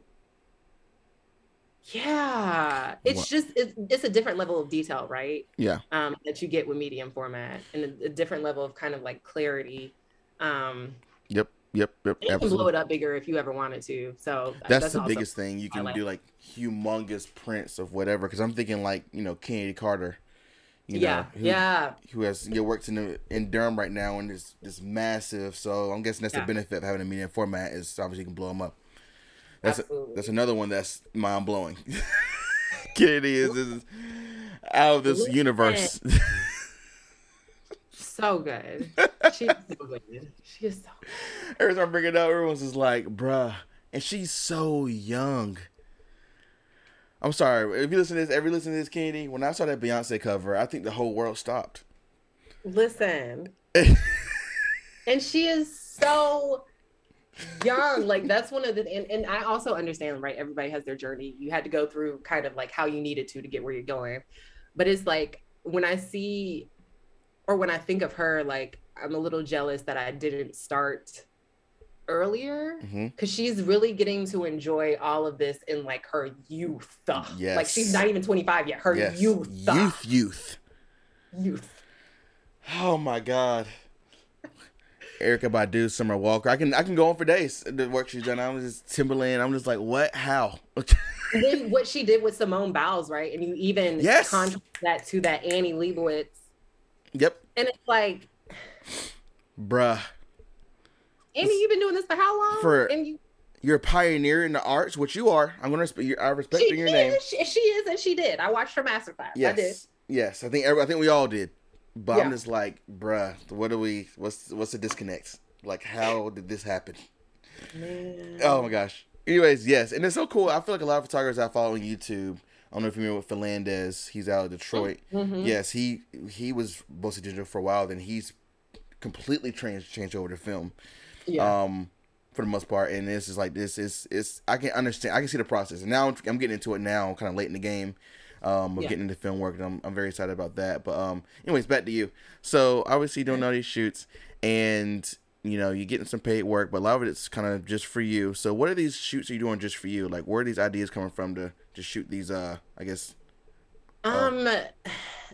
yeah, it's just it's, it's a different level of detail, right? Yeah. Um, that you get with medium format and a, a different level of kind of like clarity um, yep, yep, yep. You absolutely. can blow it up bigger if you ever wanted to. So that's, that's the biggest thing. You can like. do like humongous prints of whatever. Because I'm thinking like you know Kennedy Carter. You yeah, who, yeah. Who has you know, works in the, in Durham right now and is is massive. So I'm guessing that's yeah. the benefit of having a medium format is obviously you can blow them up. That's a, that's another one that's mind blowing. (laughs) Kennedy is, is out of this universe. so good. She's (laughs) so good. She is so good. Every time I bring it up, everyone's just like, bruh. And she's so young. I'm sorry. If you listen to this, every listen to this, Kennedy, when I saw that Beyonce cover, I think the whole world stopped. Listen. (laughs) and she is so young. Like that's one of the and, and I also understand, right? Everybody has their journey. You had to go through kind of like how you needed to to get where you're going. But it's like when I see or when I think of her, like I'm a little jealous that I didn't start earlier because mm-hmm. she's really getting to enjoy all of this in like her youth. Yes. Like she's not even 25 yet. Her yes. youth. Youth, youth. Youth. Oh my God. Erykah Badu, Summer Walker. I can I can go on for days. The work she's done. I'm just Timbaland. I'm just like, what? How? (laughs) then what she did with Simone Biles, right? And you even yes. contrast that to that Annie Leibovitz Yep. And it's like, bruh. Annie, you've been doing this for how long? For and you, you're a pioneer in the arts, which you are. I'm gonna respect. You. I respect your name. she, she, is, and she did. I watched her masterclass. Yes. I did. Yes, I think I think we all did. But yeah. I'm just like, bruh, what do we? What's what's the disconnect? Like, how did this happen? Man. Oh my gosh. Anyways, yes, and it's so cool. I feel like a lot of photographers I follow on YouTube I don't know if you remember with Fernandez. He's out of Detroit. Mm-hmm. Yes, he he was mostly digital for a while. Then he's completely changed changed over to film. Yeah. Um, for the most part, and this is like this is is I can understand. I can see the process, and now I'm, I'm getting into it now. Kind of late in the game. Um, of yeah. getting into film work, and I'm I'm very excited about that. But um, anyways, back to you. So obviously, doing don't these shoots, and you know you're getting some paid work, but a lot of it's kind of just for you. So what are these shoots are you doing just for you? Like, where are these ideas coming from to to shoot these uh i guess uh... um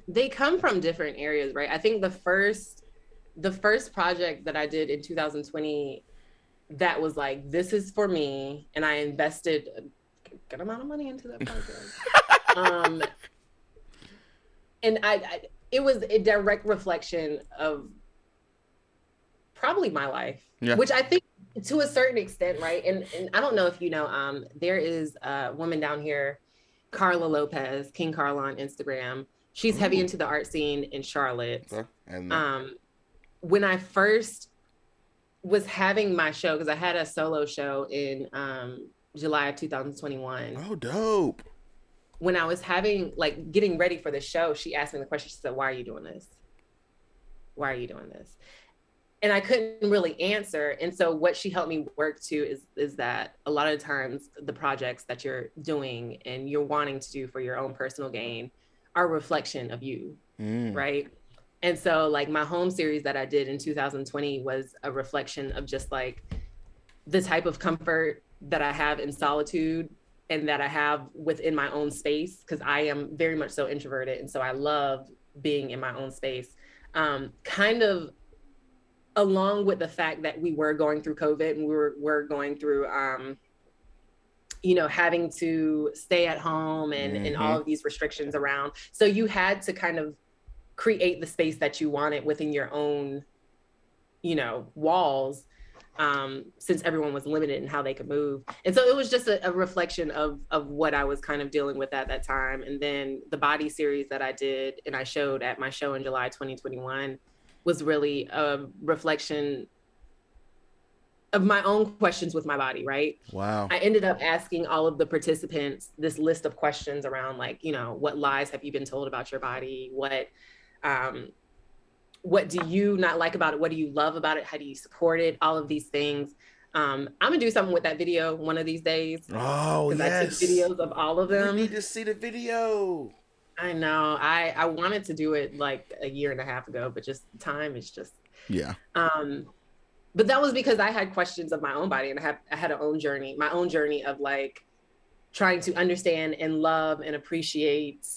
they come from different areas right i think the first the first project that i did in 2020 that was like this is for me and i invested a good amount of money into that (laughs) project um and I, I it was a direct reflection of probably my life yeah. which i think to a certain extent, right? And and I don't know if you know, um, there is a woman down here, Carla Lopez, King Carla on Instagram. She's Ooh. heavy into the art scene in Charlotte. Okay. And um, when I first was having my show, because I had a solo show in um July of 2021. Oh, dope. When I was having like getting ready for the show, she asked me the question. She said, "Why are you doing this? Why are you doing this?" and I couldn't really answer. And so what she helped me work to is is that a lot of times the projects that you're doing and you're wanting to do for your own personal gain are a reflection of you, mm. right? And so like my home series that I did in 2020 was a reflection of just like the type of comfort that I have in solitude and that I have within my own space because I am very much so introverted and so I love being in my own space. Um, kind of along with the fact that we were going through COVID and we were, were going through, um, you know, having to stay at home and, mm-hmm. and all of these restrictions around. So you had to kind of create the space that you wanted within your own, you know, walls um, since everyone was limited in how they could move. And so it was just a, a, reflection of of what I was kind of dealing with at that time. And then the body series that I did and I showed at my show in July 2021 was really a reflection of my own questions with my body, right? Wow. I ended up asking all of the participants this list of questions around like, you know, what lies have you been told about your body? What um what do you not like about it? What do you love about it? How do you support it? All of these things. Um, I'm gonna do something with that video one of these days. Oh yes. I took videos of all of them. You need to see the video. I know. I I wanted to do it like a year and a half ago, but just time is just yeah. Um, but that was because I had questions of my own body and I had I had an own journey, my own journey of like trying to understand and love and appreciate,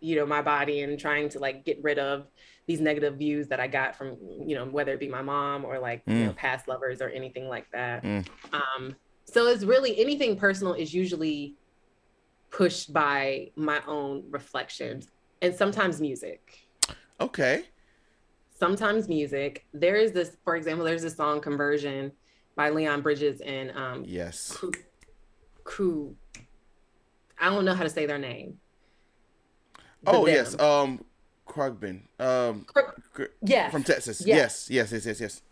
you know, my body and trying to like get rid of these negative views that I got from, you know, whether it be my mom or like, mm. you know, mm. past lovers or anything like that. Mm. Um, so it's really anything personal is usually pushed by my own reflections and sometimes music. Okay. Sometimes music. There is this, for example, there's this song Conversion by Leon Bridges and um yes. Crew. I don't know how to say their name. Oh them. yes. Um Khruangbin. Um yeah. From Texas. Yes. yes, yes, yes, yes. yes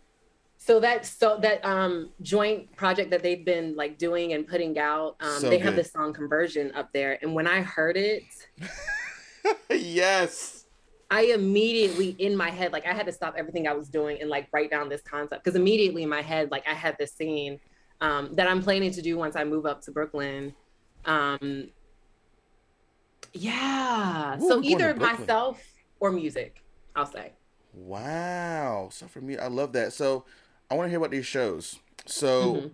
so that so that um joint project that they've been like doing and putting out um so they good. have this song conversion up there and when i heard it (laughs) yes i immediately in my head like i had to stop everything i was doing and like write down this concept because immediately in my head like i had this scene um that i'm planning to do once i move up to brooklyn um yeah Ooh, so either myself or music i'll say wow so for me i love that so I want to hear about these shows. So, mm-hmm.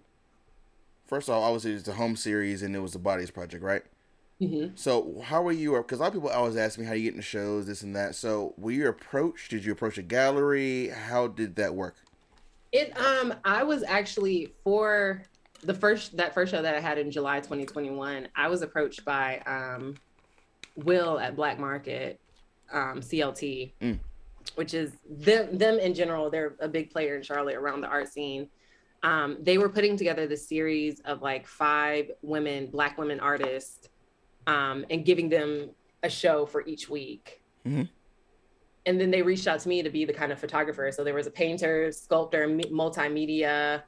first off, obviously it's the home series and it was the Bodies Project, right? Mm-hmm. So, how were you? Because a lot of people always ask me how you get into shows, this and that. So, were you approached? Did you approach a gallery? How did that work? It um, I was actually for the first that first show that I had in July 2021. I was approached by um, Will at Black Market, um, CLT. Mm which is them them in general they're a big player in charlotte around the art scene um, they were putting together this series of like five women black women artists um, and giving them a show for each week mm-hmm. and then they reached out to me to be the kind of photographer so there was a painter sculptor multimedia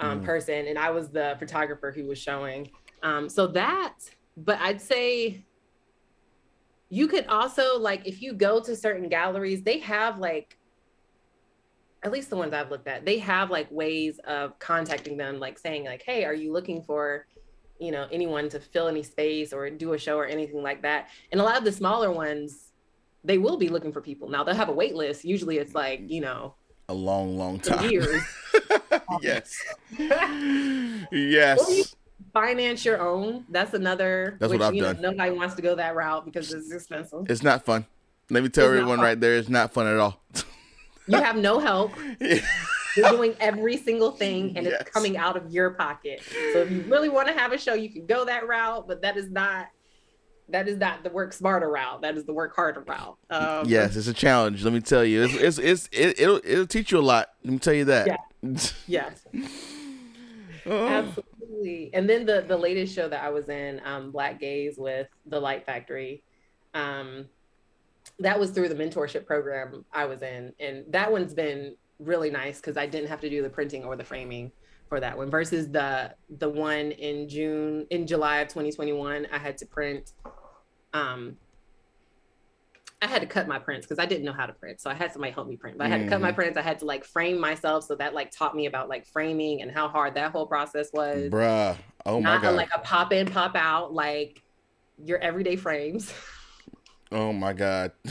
um, mm. person and i was the photographer who was showing um, so that but i'd say you could also like if you go to certain galleries they have like at least the ones i've looked at they have like ways of contacting them like saying like hey are you looking for you know anyone to fill any space or do a show or anything like that? And a lot of the smaller ones they will be looking for people. Now they'll have a wait list. Usually it's like you know a long long time. years. (laughs) Yes. (laughs) Yes finance your own. That's another. That's which, what I've done. Know, nobody wants to go that route because it's expensive. It's not fun. Let me tell it's everyone right there, it's not fun at all. (laughs) you have no help. Yeah. (laughs) You're doing every single thing, and yes. it's coming out of your pocket. So if you really want to have a show, you can go that route, but that is not. That is not the work smarter route. That is the work harder route. Um, yes, it's a challenge. Let me tell you, it's it's, it's it, will it'll teach you a lot. Let me tell you that. Yeah. yes. (laughs) oh. Absolutely. Absolutely. And then the the latest show that I was in, um, Black Gaze with the Light Factory, um, that was through the mentorship program I was in, and that one's been really nice because I didn't have to do the printing or the framing for that one versus the the one in June in July of 2021 I had to print um I had to cut my prints because I didn't know how to print. So I had somebody help me print. But I had to cut my mm-hmm. prints. I had to like frame myself. So that like taught me about like framing and how hard that whole process was. Bruh. Oh my God. A, like a pop in, pop out, like your everyday frames. Oh my God. (laughs)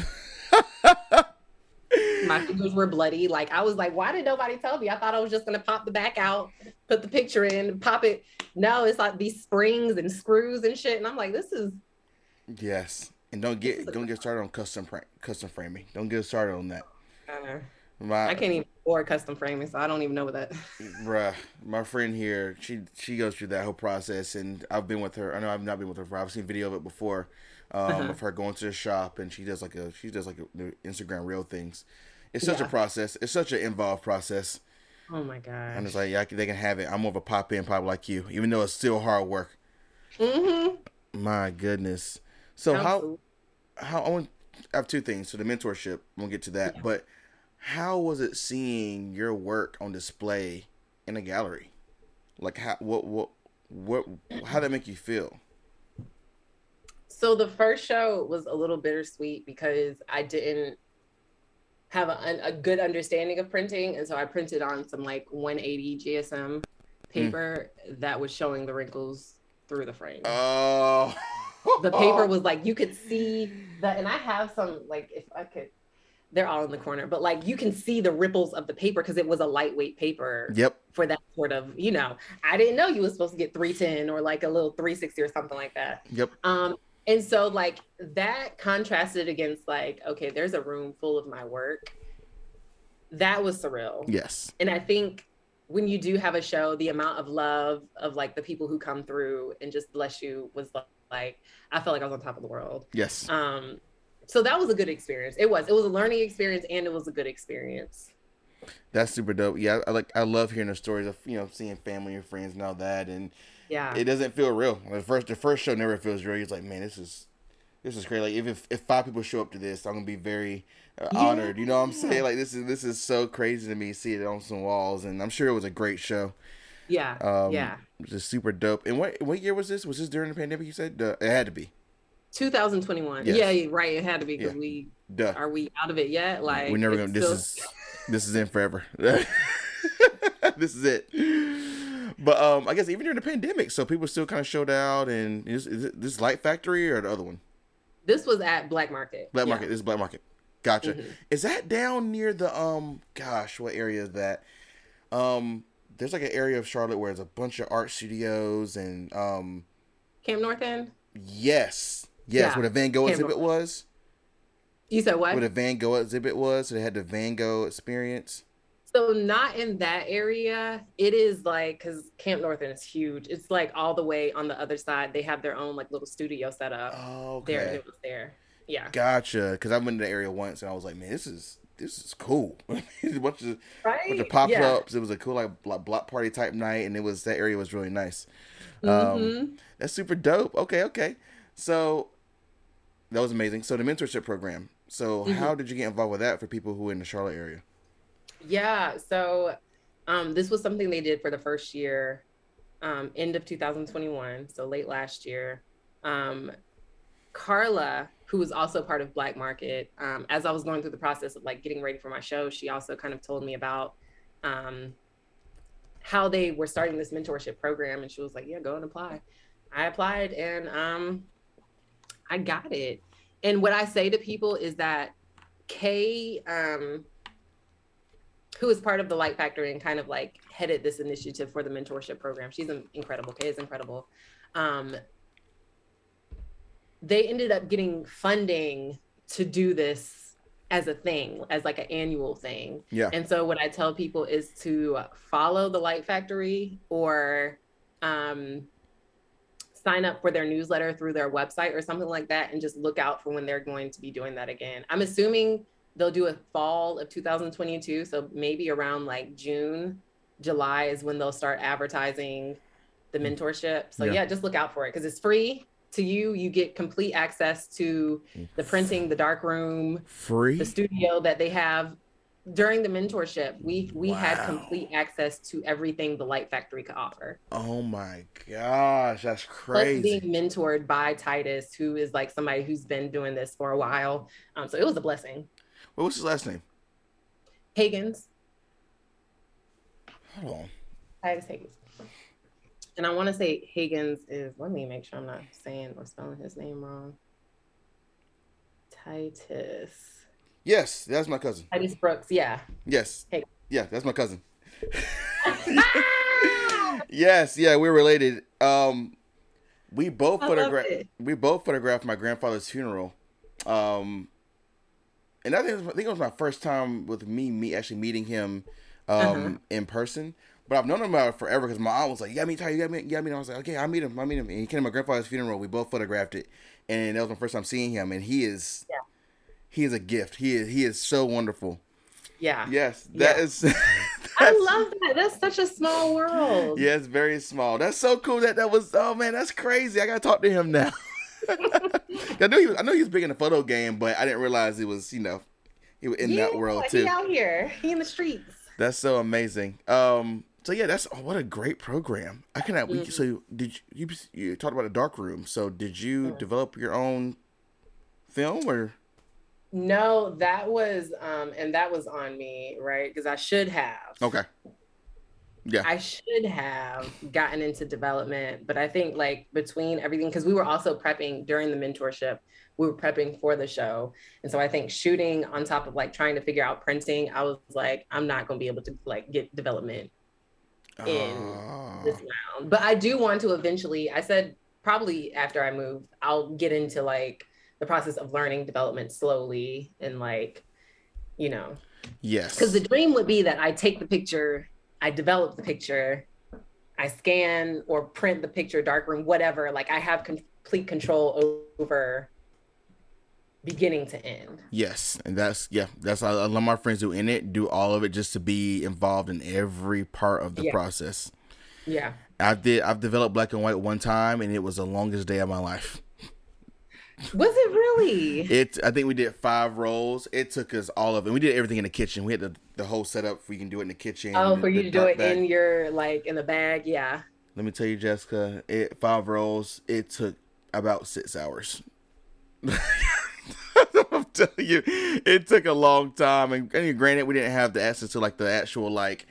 my fingers were bloody. Like I was like, why did nobody tell me? I thought I was just gonna pop the back out, put the picture in, pop it. No, it's like these springs and screws and shit. And I'm like, this is Yes. And don't get don't get started on custom custom framing. Don't get started on that. Uh, My, I can't even afford custom framing, so I don't even know what that. (laughs) Bruh, my friend here, she she goes through that whole process, and I've been with her. I know I've not been with her, but I've seen video of it before, um, uh-huh. of her going to the shop, and she does like a she does like a, Instagram reel things. It's such yeah. a process. It's such an involved process. Oh my god! I'm just like, yeah, they can have it. I'm more of a pop in pop like you, even though it's still hard work. Mm-hmm. My goodness. So Absolutely. How I want I have two things. So the mentorship, we'll get to that, yeah. but how was it seeing your work on display in a gallery? Like how what what what how did that make you feel? So the first show was a little bittersweet because I didn't have a, a good understanding of printing, and so I printed on some like 180 GSM paper mm. that was showing the wrinkles through the frame. Oh. (laughs) the (laughs) paper was like you could see the and I have some like if I could they're all in the corner, but like you can see the ripples of the paper because it was a lightweight paper. Yep. For that sort of, you know, I didn't know you was supposed to get 310 or like a little 360 or something like that. Yep. Um, and so like that contrasted against like, okay, there's a room full of my work. That was surreal. Yes. And I think when you do have a show, the amount of love of like the people who come through and just bless you was like, I felt like I was on top of the world. Yes. Um, so that was a good experience. It was. It was a learning experience and it was a good experience. That's super dope. Yeah, I like I love hearing the stories of you know seeing family and friends and all that, and yeah, it doesn't feel real. The first the first show never feels real. It's like man, this is this is great. Like if if, if five people show up to this, I'm gonna be very uh, yeah. honored. You know what I'm saying? Like this is this is so crazy to me. See it on some walls, and I'm sure it was a great show. Yeah, um, yeah, just super dope. And what what year was this? Was this during the pandemic? You said uh, it had to be. 2021. Yes. Yeah, right. It had to be because yeah. we Duh. are we out of it yet? Like we're never gonna. This is (laughs) this is in forever. (laughs) this is it. But um, I guess even during the pandemic, so people still kind of showed out. And is, is this Light Factory or the other one? This was at Black Market. Black yeah. Market. This is Black Market. Gotcha. Mm-hmm. Is that down near the um? Gosh, what area is that? Um, there's like an area of Charlotte where there's a bunch of art studios and um. Camp North End. Yes. Yes, yeah. what a Van Gogh exhibit was. You said what? What a Van Gogh exhibit was. So they had the Van Gogh experience. So not in that area. It is like because Camp North End is huge. It's like all the way on the other side. They have their own like little studio set up. Oh, okay. There, it was there. Yeah. Gotcha. Because I went to the area once and I was like, man, this is this is cool. (laughs) a bunch of right? bunch of pop ups. It was a cool like block party type night, and it was that area was really nice. Um, mm-hmm. Um, that's super dope. Okay, okay. So that was amazing. So the mentorship program. So mm-hmm. how did you get involved with that for people who are in the Charlotte area? Yeah. So um, this was something they did for the first year, um, end of 2021. So late last year. Um, Carla, who was also part of Black Market, um, as I was going through the process of like getting ready for my show, she also kind of told me about um, how they were starting this mentorship program, and she was like, "Yeah, go and apply." I applied, and um, I got it. And what I say to people is that Kay, um, who is part of the Light Factory and kind of like headed this initiative for the mentorship program, she's incredible. Kay is incredible. They ended up getting funding to do this as a thing, as like an annual thing. Yeah. And so what I tell people is to follow the Light Factory or um, sign up for their newsletter through their website or something like that and just look out for when they're going to be doing that again. I'm assuming they'll do a fall of 2022. So maybe around like June, July is when they'll start advertising the mm. mentorship. So yeah, yeah just look out for it because it's free to you. You get complete access to the printing, the dark room, free, the studio that they have during the mentorship, we we wow. had complete access to everything the Light Factory could offer. Oh my gosh, that's crazy! Plus being mentored by Titus, who is like somebody who's been doing this for a while, um, so it was a blessing. What was his last name? Heagins. Hold on. Titus Heagins. And I want to say Heagins is. Let me make sure I'm not saying or spelling his name wrong. Titus. Yes, that's my cousin. Titus Brooks, yeah. Yes. Hey. Yeah, that's my cousin. (laughs) yes, yeah, we're related. Um we both photographed we both photographed my grandfather's funeral. Um and I think, it was, I think it was my first time with me, me actually meeting him um, uh-huh. in person. But I've known him about forever because my aunt was like, "You got me, Ty. You got me, you got me." And I was like, "Okay, I'll meet him. I'll meet him." And he came to my grandfather's funeral. We both photographed it, and that was my first time seeing him. And he is, yeah. he is a gift. He is, he is so wonderful. Yeah. Yes, that yeah. is. (laughs) (laughs) I love that. That's such a small world. Yeah, it's very small. That's so cool. That that was. Oh man, that's crazy. I gotta talk to him now. (laughs) I knew he was. I know he was big in the photo game, but I didn't realize he was. You know, he was in yeah, that world too. He out here. He in the streets. That's so amazing. Um. So yeah, that's oh, what a great program. I cannot. Mm-hmm. So did you, you, you talked about a dark room? So did you mm-hmm. develop your own film or? No, that was um, and that was on me, right? Because I should have. Okay. Yeah. I should have gotten into development, but I think like between everything, because we were also prepping during the mentorship, we were prepping for the show. And so I think shooting on top of like trying to figure out printing, I was like, I'm not gonna be able to like get development in oh. this round. But I do want to eventually, I said probably after I move, I'll get into like the process of learning development slowly and like, you know. Yes. Because the dream would be that I take the picture I develop the picture, I scan or print the picture, darkroom, whatever. Like I have complete control over beginning to end. Yes, and that's yeah, that's I, I love my friends who in it do all of it just to be involved in every part of the yeah. process. Yeah, I did. I've developed black and white one time, and it was the longest day of my life. Was it really? It. I think we did five rolls. It took us all of it. We did everything in the kitchen. We had the, the whole setup. We can do it in the kitchen. Oh, for you to do it bag. in your like in the bag, yeah. Let me tell you, Jessica. It five rolls. It took about six hours. (laughs) I'm you, it took a long time. And, and granted, we didn't have the access to like the actual like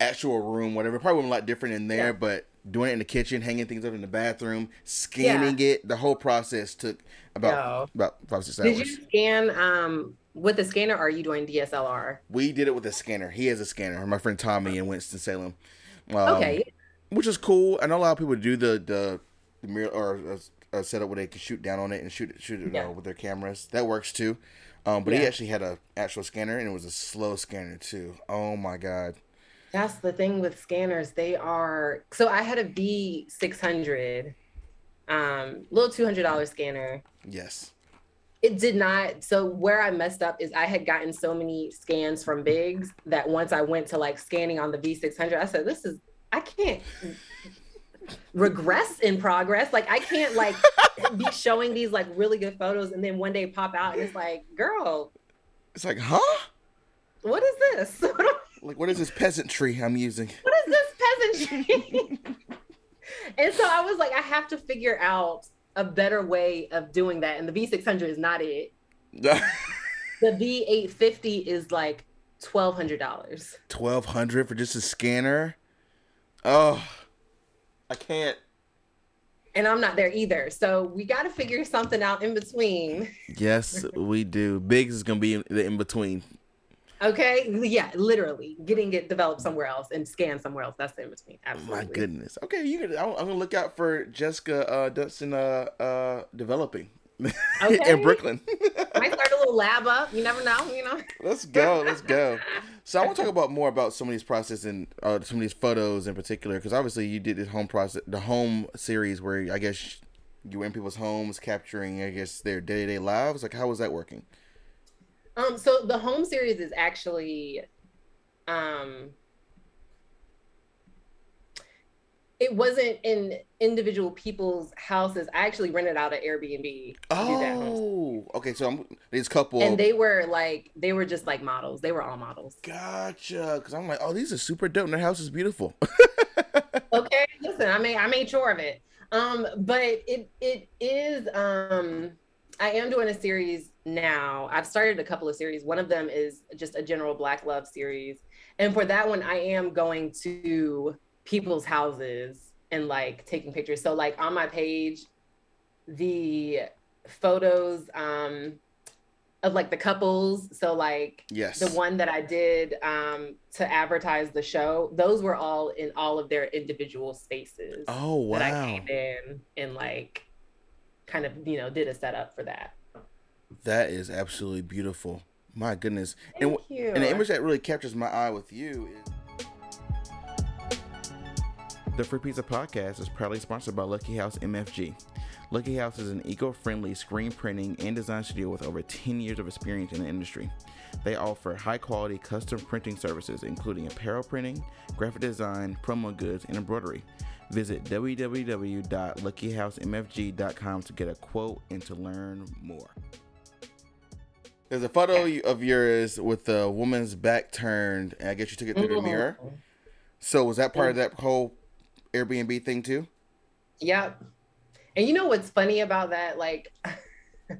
actual room, whatever. Probably went a lot different in there, yeah. but doing it in the kitchen, hanging things up in the bathroom, scanning yeah. it. The whole process took about about five six hours. Did you scan um with the scanner? or Are you doing DSLR? We did it with a scanner. He has a scanner. My friend Tommy in Winston Salem. Um, okay. Which is cool. I know a lot of people do the the, the mirror or a, a, setup where they can shoot down on it and shoot it shoot it yeah. uh, with their cameras. That works too. Um, but yeah. he actually had a actual scanner and it was a slow scanner too. Oh my god. That's the thing with scanners. They are so I had a V six hundred, um, little two hundred dollar scanner. Yes. It did not. So where I messed up is I had gotten so many scans from Biggs that once I went to like scanning on the V six hundred, I said, "This is I can't." Regress in progress like i can't like be showing these like really good photos and then one day pop out and it's like girl it's like huh what is this (laughs) Like, what is this peasantry I'm using? What is this peasantry? (laughs) and so I was like, I have to figure out a better way of doing that. And the V600 is not it. (laughs) the V850 is like twelve hundred dollars. 1,200 for just a scanner? Oh, I can't. And I'm not there either. So we got to figure something out in between. Yes, we do. Biggs is gonna be in the in between. Okay. Yeah, literally getting it developed somewhere else and scanned somewhere else. That's the in between. Absolutely. My goodness. Okay, you can. I'm, I'm gonna look out for Jessica uh, Dutson uh, uh, developing okay. (laughs) in Brooklyn. Might start a little lab up. You never know. You know. (laughs) Let's go. Let's go. (laughs) So I want to talk about more about some of these processes and uh, some of these photos in particular, because obviously you did this home process, the home series where I guess you were in people's homes capturing, I guess, their day to day lives. Like, how was that working? Um, so the home series is actually um it wasn't in individual people's houses. I actually rented out an Airbnb. Oh, okay. So I'm these couple, and they were like, they were just like models. They were all models. Gotcha. Because I'm like, oh, these are super dope. And their house is beautiful. (laughs) okay, listen, I made I made sure of it. Um, but it it is um, I am doing a series now. I've started a couple of series. One of them is just a general Black love series. And for that one, I am going to people's houses and like taking pictures. So, like on my page, the photos um, of like the couples. So, like yes. the one that I did um, to advertise the show, those were all in all of their individual spaces. Oh, wow. That I came in and like kind of, you know, did a setup for that. That is absolutely beautiful. My goodness. Thank and, you. and the image that really captures my eye with you is the Free Pizza Podcast is proudly sponsored by Lucky House MFG. Lucky House is an eco-friendly screen printing and design studio with over 10 years of experience in the industry. They offer high-quality custom printing services including apparel printing, graphic design, promo goods, and embroidery. Visit www.luckyhousemfg.com to get a quote and to learn more. There's a photo of yours with the woman's back turned, and I guess you took it through the Mhm. mirror. So was that part of that whole Airbnb thing too? Yep. And you know what's funny about that? Like, (laughs)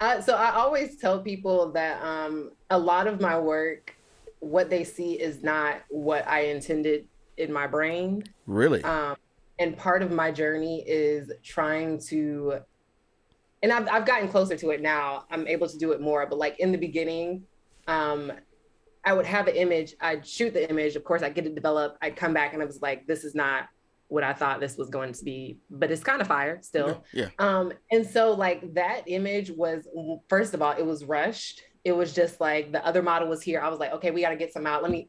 uh, so I always tell people that um, a lot of my work, what they see is not what I intended in my brain. Really? Um, and part of my journey is trying to, and I've, I've gotten closer to it now. I'm able to do it more. But like in the beginning, um, I would have an image, I'd shoot the image. Of course, I'd get it developed. I'd come back and I was like, this is not what I thought this was going to be, but it's kind of fire still. yeah. Um, and so like that image was first of all, it was rushed. It was just like the other model was here. I was like, okay, we got to get some out. Let me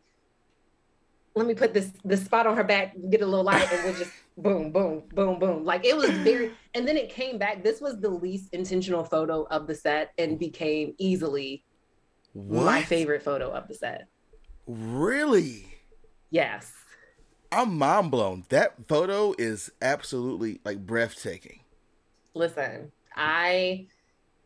let me put this this spot on her back, get a little light, and we'll just (laughs) boom, boom, boom, boom. Like it was very, and then it came back. This was the least intentional photo of the set and became easily What? my favorite photo of the set. Really? Yes. I'm mind blown. That photo is absolutely like breathtaking. Listen, I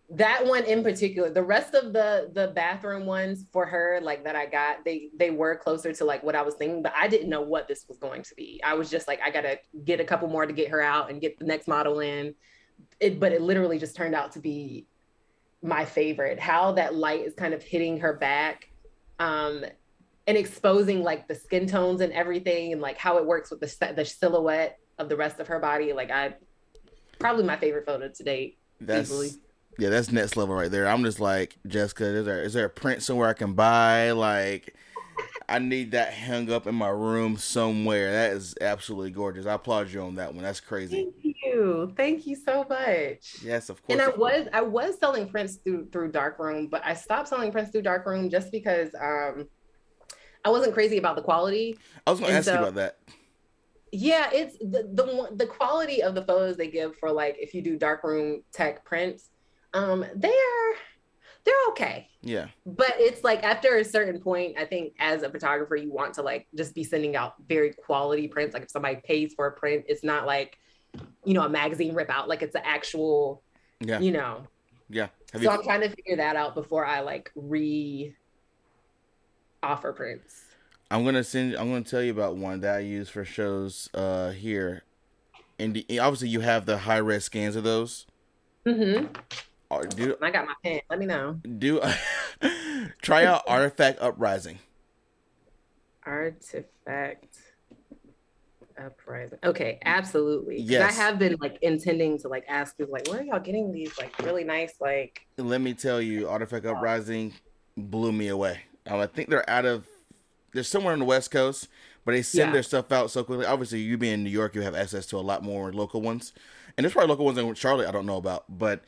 that one in particular, the rest of the the bathroom ones for her, like that I got, they they were closer to like what I was thinking, but I didn't know what this was going to be. I was just like, I gotta get a couple more to get her out and get the next model in. It, but it literally just turned out to be my favorite. How that light is kind of hitting her back, um, and exposing like the skin tones and everything, and like how it works with the the silhouette of the rest of her body. Like I, probably my favorite photo to date. That's Easily. yeah, that's next level right there. I'm just like Jessica. Is there is there a print somewhere I can buy? Like, I need that hung up in my room somewhere. That is absolutely gorgeous. I applaud you on that one. That's crazy. Thank you. Thank you so much. Yes, of course. And I was I was selling prints through through Darkroom, but I stopped selling prints through Darkroom just because um I wasn't crazy about the quality. I was going to ask you about that. Yeah, it's the the the quality of the photos they give for like if you do darkroom tech prints, um, they're they're okay. Yeah, But it's like after a certain point, I think as a photographer, you want to like just be sending out very quality prints. Like if somebody pays for a print, it's not like, you know, a magazine rip out. Like it's an actual, yeah, you know. yeah. Have so you? I'm trying to figure that out before I like re offer prints. I'm gonna send. I'm gonna tell you about one that I use for shows uh here. And the, obviously, you have the high res scans of those. Mm-hmm. Uh, Do I got my pen. Let me know. do (laughs) try out Artifact Uprising. Artifact uprising. Okay, absolutely. Yes. I have been like intending to like ask people like, where are y'all getting these like really nice like Let me tell you, Artifact Uprising blew me away. Um, I think they're out of. They're somewhere on the West Coast, but they send Yeah. their stuff out so quickly. Obviously, you being in New York, you have access to a lot more local ones, and there's probably local ones in Charlotte I don't know about, but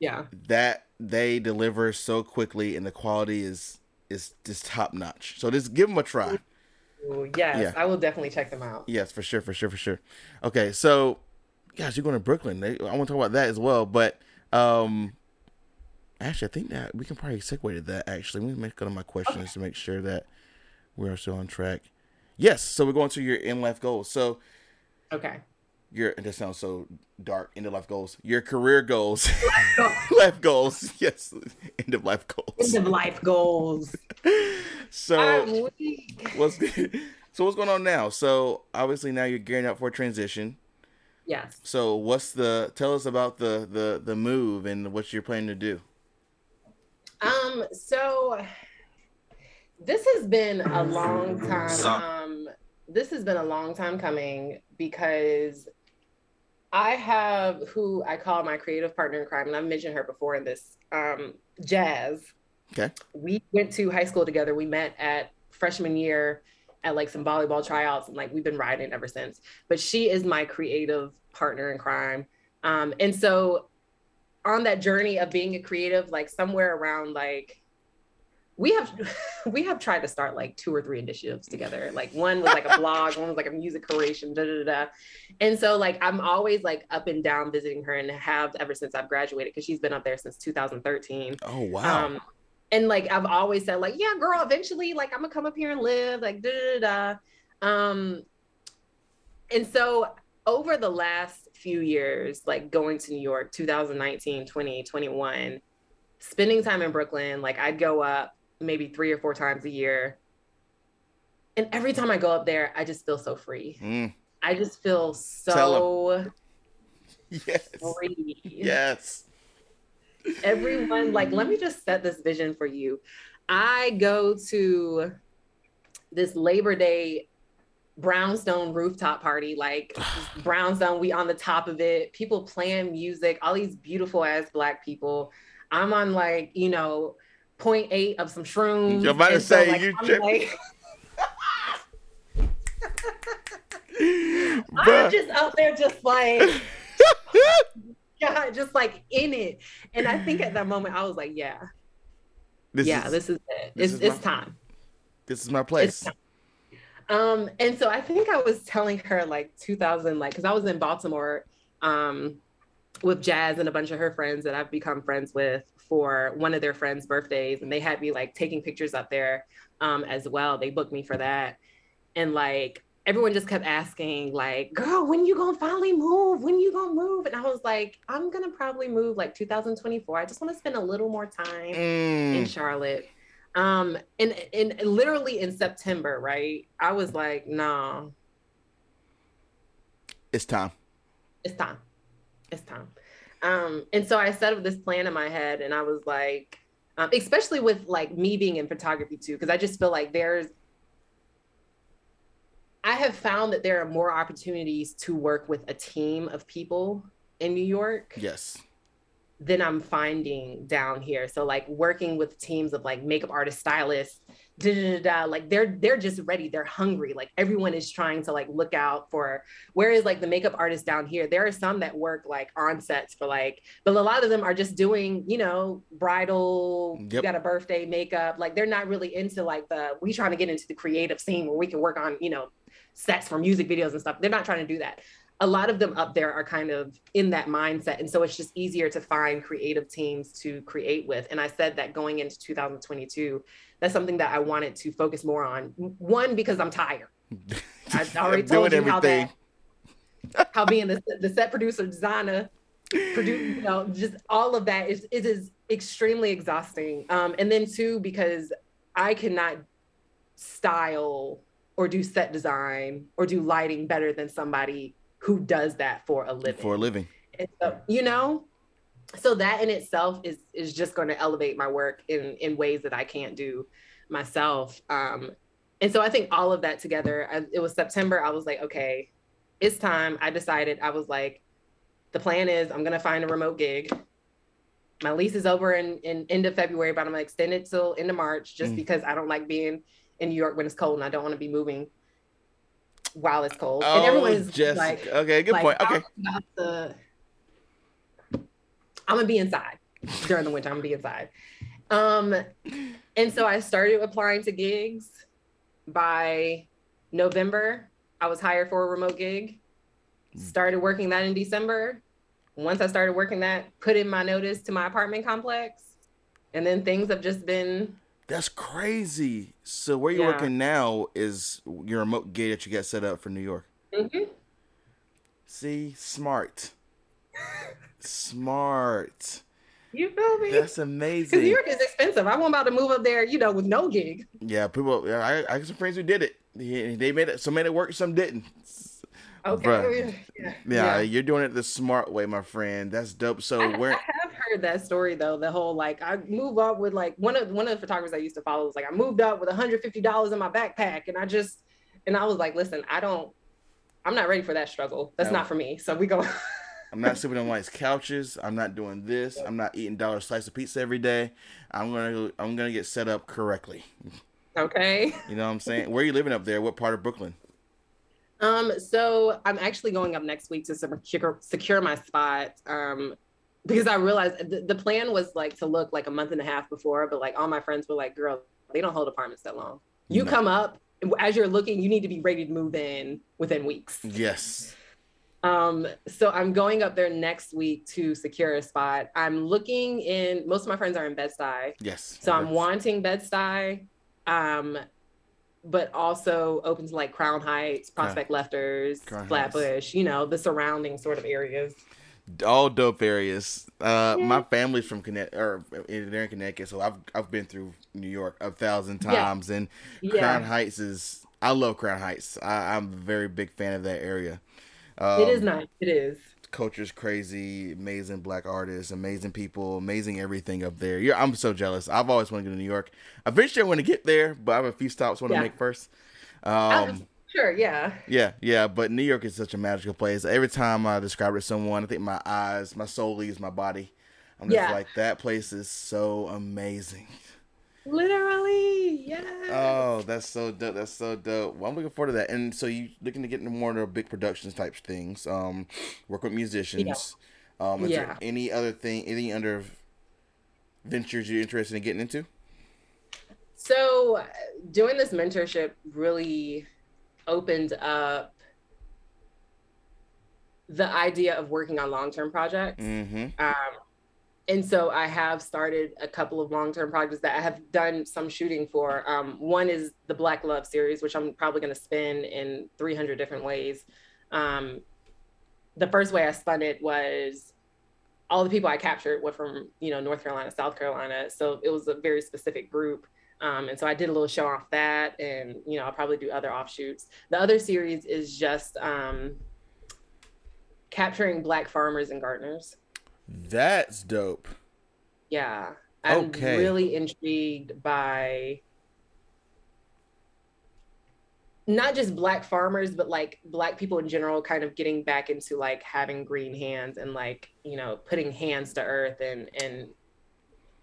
yeah. that they deliver so quickly and the quality is is just top notch. So just give them a try. Ooh, yes, Yeah. I will definitely check them out. Yes, for sure, for sure, for sure. Okay, so gosh, you're going to Brooklyn. They, I want to talk about that as well, but um actually, I think that we can probably segue to that. Actually, let me make go to my questions to make sure that we are still on track. Yes, so we're going to your in life goals. So Okay. Your and that sounds so dark. End of life goals. Your career goals, (laughs) life goals. Yes, end of life goals. End of life goals. (laughs) So what's so what's going on now? So obviously now you're gearing up for a transition. Yes. So what's the tell us about the the the move and what you're planning to do? Um, so this has been a long time. Um, this has been a long time coming because I have who I call my creative partner in crime, and I've mentioned her before in this. Um, Jazz. Okay. We went to high school together. We met at freshman year at like some volleyball tryouts, and like we've been riding ever since. But she is my creative partner in crime. Um, and so on that journey of being a creative, like somewhere around like we have (laughs) we have tried to start like two or three initiatives together. Like one was like a blog, one was like a music creation, da da da. And so like I'm always like up and down visiting her and have ever since I've graduated because she's been up there since 2013. Oh wow. Um, and like I've always said, like, yeah, girl, eventually, like I'm gonna come up here and live, like da da da. Um, and so over the last few years, like going to New York, 2019, 20, 21, spending time in Brooklyn, like I'd go up maybe three or four times a year. And every time I go up there, I just feel so free. Mm. I just feel so (laughs) Yes. free. Yes. everyone like let me just set this vision for you i go to this labor day brownstone rooftop party like (sighs) brownstone we on the top of it people playing music all these beautiful ass black people i'm on like you know point eight of some shrooms You're about to so, say like, you I'm, like, (laughs) I'm just out there just like yeah just like in it and i think at that moment i was like yeah This yeah, is, this is it. this It's is it's my- time. this is my place. Um, and so I think I was telling her like 2000, like, because I was in Baltimore, um, with Jazz and a bunch of her friends that I've become friends with for one of their friends' birthdays, and they had me like taking pictures up there, um, as well. They booked me for that, and like everyone just kept asking, like, "Girl, when you gonna finally move? When you gonna move?" And I was like, "I'm gonna probably move like 2024. I just want to spend a little more time." in Mm. Charlotte. Um, and, and literally in September, right? I was like, nah, It's time. it's time. It's time. Um, and so I set up this plan in my head and I was like, um, especially with like me being in photography too, because I just feel like there's I have found that there are more opportunities to work with a team of people in New York. Yes. Than I'm finding down here. So like working with teams of like makeup artists, stylists, da, da, da, da, like they're they're just ready. They're hungry. Like everyone is trying to like look out for. Whereas like the makeup artists down here, there are some that work like on sets for like, but a lot of them are just doing you know bridal. You got a birthday makeup. Like they're not really into like the we trying to get into the creative scene where we can work on you know sets for music videos and stuff. They're not trying to do that a lot of them up there are kind of in that mindset. And so it's just easier to find creative teams to create with. And I said that going into 2022, that's something that I wanted to focus more on. One, because I'm tired. (laughs) I already told you how everything. that, how being the, the set producer, designer, produce, you know, just all of that is, it is extremely exhausting. Um, and then two, because I cannot style or do set design or do lighting better than somebody who does that for a living. For a living. And so, you know, so that in itself is is just going to elevate my work in in ways that I can't do myself. Um, and so I think all of that together, I, it was September. I was like, okay, it's time. I decided. I was like, the plan is I'm gonna find a remote gig. My lease is over in, in end of February, but I'm gonna extend it till end of March just Mm. because I don't like being in New York when it's cold and I don't want to be moving while it's cold. Oh, and everyone's Jessica. like, okay, good like, point. Okay. I'm to- I'm gonna be inside during the winter. I'm gonna be inside. Um, and so I started applying to gigs. By November, I was hired for a remote gig. Started working that in December. Once I started working that, put in my notice to my apartment complex, and then things have just been That's crazy. So where you're Yeah. working now is your remote gig that you got set up for New York. Mm-hmm. See, smart. Smart. you feel me? That's Because New. York is expensive. I wasn't about to move up there, you know, with no gig. Yeah, people. yeah, I, I got some friends who did it. They made it. Some made it work. Some didn't. Okay. Bruh. Yeah. Yeah, you're doing it the smart way, my friend. That's dope. So I, where? I have heard that story though. The whole like I move up with like one of one of the photographers I used to follow was like I moved up with 150 dollars in my backpack, and I just and I was like, listen, I don't, I'm not ready for that struggle. That's No. not for me. So we go. I'm not sleeping on nice couches. I'm not doing this. I'm not eating dollar slice of pizza every day. I'm gonna I'm gonna get set up correctly. okay. You know what I'm saying? Where are you living up there? What part of Brooklyn? Um. So I'm actually going up next week to secure secure my spot. Um. Because I realized the, the plan was like to look like a month and a half before, but like all my friends were like, girl, they don't hold apartments that long. You No. come up as you're looking, you need to be ready to move in within weeks. Yes. Um, so I'm going up there next week to secure a spot. I'm looking in most of my friends are in Bed-Stuy. Yes. So I'm wanting Bed-Stuy, um, but also open to like Crown Heights, Prospect Lefferts, Crown Heights. Flatbush, you know, the surrounding sort of areas. All dope areas. Uh, Yeah. my family's from Connecticut, or in- they're in Connecticut, so I've I've been through New York a thousand Yeah. times, and Yeah. Crown Heights is. I love Crown Heights. I, I'm a very big fan of that area. Um, it is nice. It is. Culture's crazy, amazing black artists, amazing people, amazing everything up there. Yeah, I'm so jealous. I've always wanted to go to New York. Eventually, I want to get there, but I have a few stops I want to make first. Um, sure, yeah. yeah, yeah, but New York is such a magical place. Every time I describe it to someone, I think my eyes, my soul leaves my body. I'm just Yeah. like, that place is so amazing. Literally, yeah. Oh, that's so dope. That's so dope. Well, I'm looking forward to that. And so you looking to get into more of the big productions types things. Um, work with musicians. Um, is Yeah. there any other thing, any other ventures you're interested in getting into? So uh, doing this mentorship really opened up the idea of working on long-term projects. Mm-hmm. Um, and so I have started a couple of long-term projects that I have done some shooting for. Um, one is the Black Love series, which I'm probably going to spin in 300 different ways. Um, the first way I spun it was all the people I captured were from, you know, North Carolina, South Carolina. So it was a very specific group. Um, and so I did a little show off that, and you know, I'll probably do other offshoots. The other series is just um, capturing Black farmers and gardeners. That's dope. Yeah. I'm Okay. really intrigued by not just black farmers, but like black people in general kind of getting back into like having green hands and like, you know, putting hands to earth and and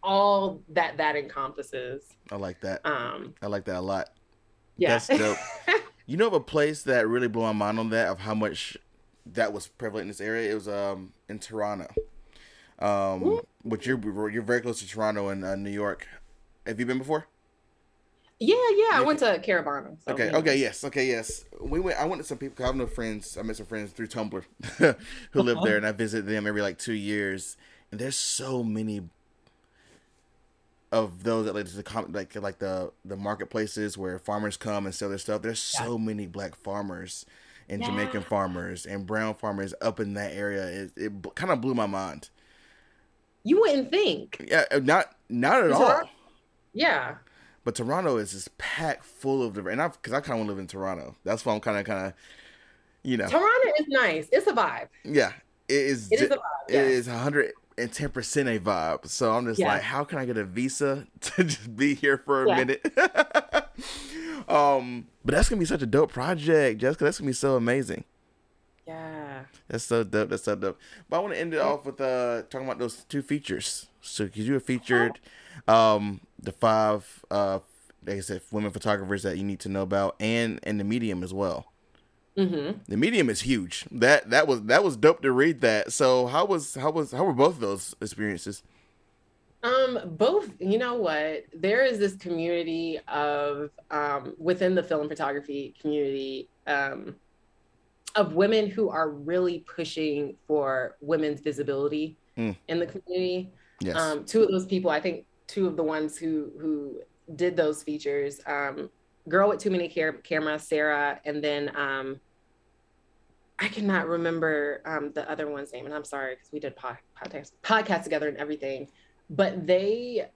all that that encompasses. I like that. Um I like that a lot. yeah. That's dope. (laughs) You know of a place that really blew my mind on that of how much that was prevalent in this area? It was um in Toronto. Um, Ooh. which you're you're very close to Toronto and uh, New York. Have you been before? yeah, yeah. I went to Caribana. so, Okay, okay, yes, okay, yes. We went. I went to some people. I have no friends. I met some friends through Tumblr (laughs) who live there, and I visit them every like two years. And there's so many of those that like the like like the the marketplaces where farmers come and sell their stuff. There's so many black farmers and Jamaican farmers and brown farmers up in that area. It, it kind of blew my mind. You wouldn't think. Yeah, uh, not not at all. Yeah. But Toronto is just packed full of the And I because I kind of want to live in Toronto. That's why I'm kind of kind of, you know. Toronto is nice. It's a vibe. Yeah, it is. It is a vibe. Yeah. It is 110 percent a vibe. So I'm just Yeah. like, how can I get a visa (laughs) to just be here for a Yeah. minute? (laughs) um, but that's gonna be such a dope project, Jessica. That's gonna be so amazing. Yeah. That's so dope. That's so dope. But I want to end it off with uh talking about those two features. So because you were featured, um, the five uh, like I said, women photographers that you need to know about, and and the medium as well. Mm-hmm. The medium is huge. That that was that was dope to read that. So how was how was how were both of those experiences? Um, both, you know what? There is this community of um within the film photography community um of women who are really pushing for women's visibility Mm. in the community. Yes. Um, two of those people, I think two of the ones who who did those features, um, girl with too many car- cameras, Sarah, and then um, I cannot remember um, the other one's name, and I'm sorry because we did pod- podcast podcast together and everything, but they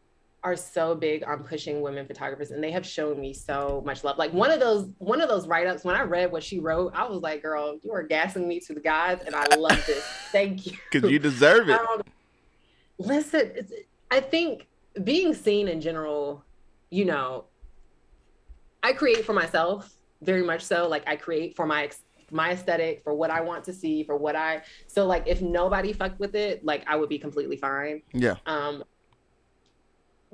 are so big on pushing women photographers and they have shown me so much love like one of those one of those write-ups when i read what she wrote i was like girl you are gassing me to the gods and i love this thank you Because you deserve it. um, listen, it's, I think being seen in general, you know, I create for myself very much so. Like I create for my ex- my aesthetic, for what I want to see, for what I. So like, if nobody fucked with it, like I would be completely fine. Yeah. Um,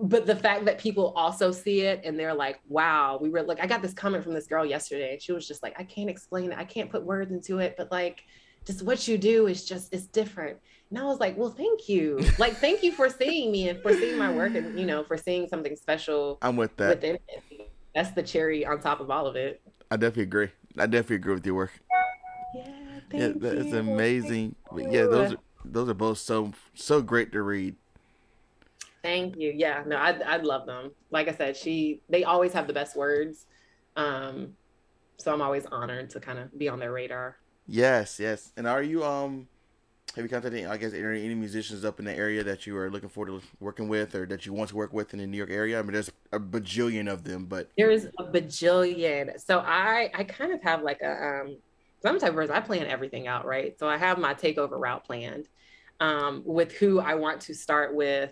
but the fact that people also see it and they're like, wow, we were like, I got this comment from this girl yesterday. And she was just like, I can't explain it. I can't put words into it. But like, just what you do is just it's different. And I was like, well, thank you. (laughs) Like, thank you for seeing me and for seeing my work and you know, for seeing something special. I'm with that. Within it. That's the cherry on top of all of it. I definitely agree. I definitely agree with your work. Yeah, yeah, that's amazing. But yeah, those are those are both so so great to read. Thank you. Yeah, no, I I love them. Like I said, she they always have the best words. Um, so I'm always honored to kind of be on their radar. Yes, yes. And are you um have you contacted I guess any, any musicians up in the area that you are looking forward to working with or that you want to work with in the New York area? I mean there's a bajillion of them, but there's a bajillion. So I I kind of have like a um some type of person I plan everything out, right? So I have my takeover route planned um with who I want to start with.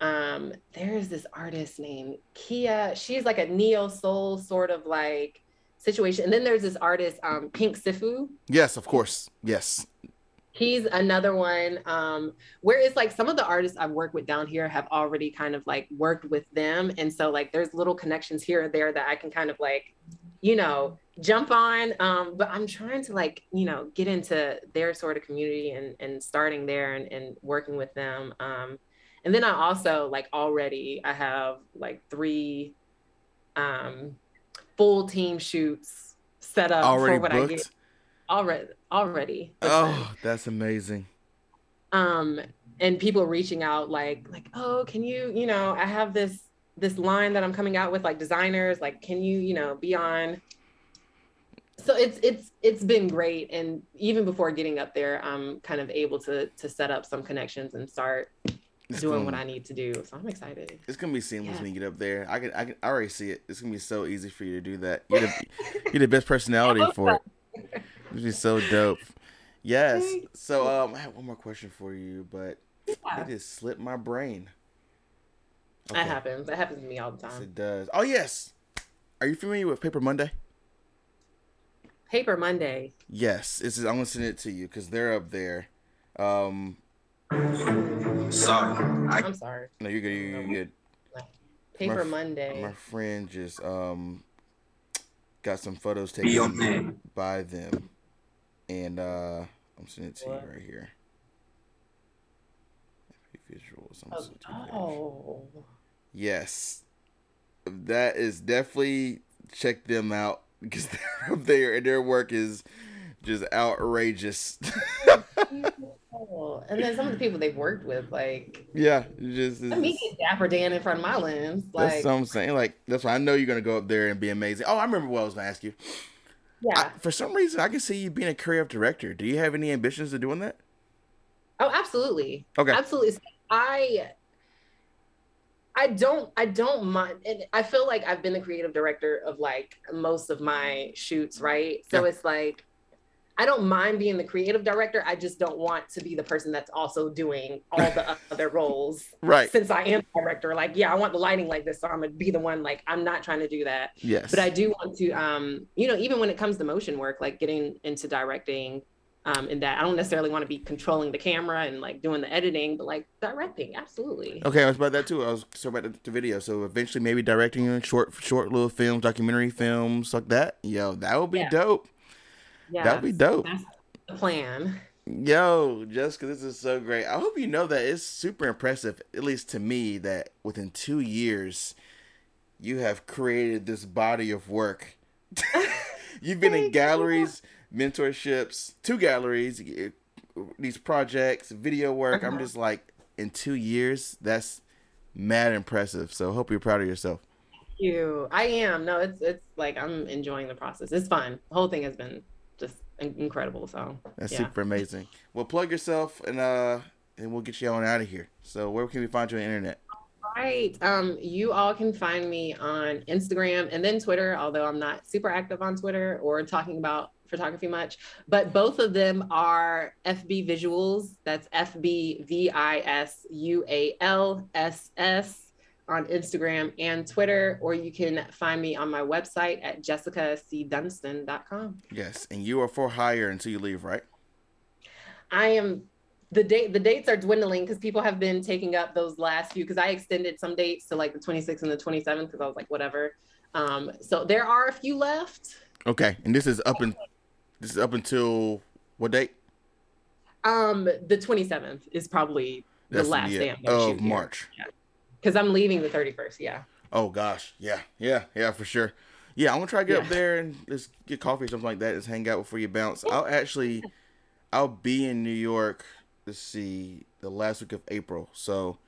Um there is this artist named Kia. She's like a neo soul sort of like situation. And then there's this artist, um, Pink Siifu. Yes, of course. Yes. He's another one. Um, where it's like some of the artists I've worked with down here have already kind of like worked with them. And so like there's little connections here and there that I can kind of like, you know, jump on. Um, but I'm trying to like, you know, get into their sort of community and, and starting there and, and working with them. Um, and then I also like already I have like three um full team shoots set up already for what booked? I get. Already, already. Oh, that's amazing. Um, and people reaching out like, like, oh, can you, you know, I have this this line that I'm coming out with, like designers, like, can you, you know, be on? So it's it's it's been great, and even before getting up there, I'm kind of able to to set up some connections and start It's doing gonna- what I need to do. So I'm excited. It's gonna be seamless Yeah. when you get up there. I can, I can, I already see it. It's gonna be so easy for you to do that. You're the, (laughs) you're the best personality for it. It's going to be so dope. Yes. So, um, I have one more question for you, but Yeah. it just slipped my brain. That happens. That happens to me all the Yes, time. it does. Oh yes. Are you familiar with Paper Monday? Paper Monday. Yes. It's. I'm gonna send it to you because they're up there. Um. Sorry. I I'm sorry. No, you're good. You're good. Paper f- Monday. My friend just um got some photos taken by them, and uh I'm sending it to What? you right here. Visuals. I'm so too oh. Yes, that is definitely check them out because (laughs) they're up there and their work is just outrageous. (laughs) And then some of the people they've worked with, like yeah, just let me get Dapper Dan in front of my lens. Like, that's what I'm saying. Like that's why I know you're gonna go up there and be amazing. Oh, I remember what I was gonna ask you. yeah. I, for some reason, I can see you being a creative director. Do you have any ambitions of doing that? oh, absolutely. Okay. Absolutely. I I don't I don't mind and I feel like I've been the creative director of like most of my shoots, right? So Yeah. it's like I don't mind being the creative director. I just don't want to be the person that's also doing all the (laughs) other roles. Right. Since I am director, like, yeah, I want the lighting like this, so I'm gonna be the one. Like, I'm not trying to do that. Yes. but I do want to, um, you know, even when it comes to motion work, like getting into directing, um, in that I don't necessarily want to be controlling the camera and like doing the editing, but like directing, absolutely. Okay, I was about that too. I was so about the, the video. So eventually, maybe directing in short, short little films, documentary films like that. Yo, that would be Yeah. dope. Yeah, That'd be dope. That's the plan. Yo, Jessica, this is so great. I hope you know that it's super impressive, at least to me, that within two years, you have created this body of work. (laughs) You've been in galleries. you. Mentorships, two galleries, these projects, video work. I'm Uh-huh. just like, in two years, that's mad impressive. So hope you're proud of yourself. Thank you. I am. No, it's it's like I'm enjoying the process. It's fun. The whole thing has been just incredible. So That's yeah. super amazing. Well, plug yourself and uh, and we'll get you on out of here. So where can we find you on the internet? Right. Um, you all can find me on Instagram and then Twitter, although I'm not super active on Twitter or talking about photography much. But both of them are FB Visuals. That's F B V I S U A L S S on Instagram and Twitter, or you can find me on my website at jessicacdunston.com. Yes, and you are for hire until you leave, right? I am the date the dates are dwindling because people have been taking up those last few because I extended some dates to like the 26th and the 27th because I was like whatever. Um, so there are a few left. Okay, and this is up in this is up until what date? Um, the 27th is probably the That's last the day I'm of. March. Because I'm leaving the 31st. Yeah. Oh gosh, yeah, yeah, yeah, for sure. Yeah, I'm gonna try to get up there and just get coffee or something like that. Just hang out before you bounce. I'll actually, I'll be in New York. Let's see, the last week of April. So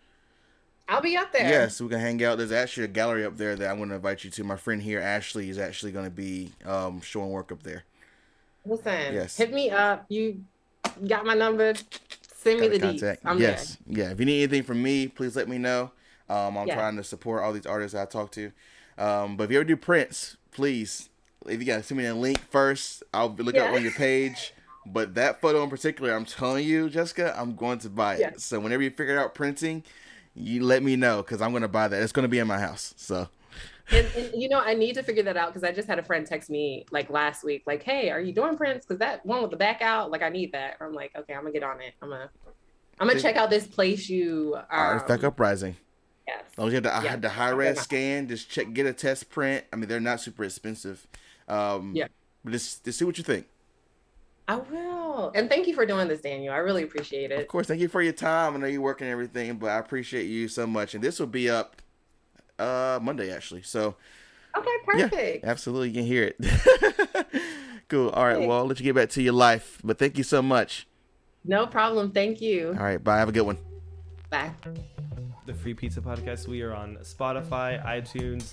I'll be up there. yes, we can hang out. There's actually a gallery up there that I'm gonna invite you to. My friend here, Ashley, is actually gonna be um, showing work up there. Listen, Yes. hit me up. You got my number. Send me the deets. I'm yes, yeah. If you need anything from me, please let me know. Um, I'm Yeah. trying to support all these artists I talk to. Um, but if you ever do prints, please, if you gotta send me a link first, I'll look up on your page. But that photo in particular, I'm telling you, Jessica, I'm going to buy it. Yeah. So whenever you figure out printing, you let me know because I'm gonna buy that. It's gonna be in my house. So there. And, and you know, I need to figure that out because I just had a friend text me like last week, like, "Hey, are you doing prints? Because that one with the back out, like, I need that." I'm like, "Okay, I'm gonna get on it. I'm gonna, I'm gonna check out this place you." Um, Artifact Uprising. Yes. As long as you have the, Yeah. the high res scan, just check, get a test print. I mean, they're not super expensive. Um, Yeah. But just, just see what you think. I will. And thank you for doing this, Daniel. I really appreciate it. Of course, thank you for your time. I know you're working and everything, but I appreciate you so much. And this will be up uh Monday actually. So Okay, yeah, perfect. absolutely, you can hear it. (laughs) cool. All right, well, I'll let you get back to your life. But thank you so much. No problem. Thank you. All right, bye. Have a good one. Bye. the Free Pizza Podcast. We are on Spotify, iTunes,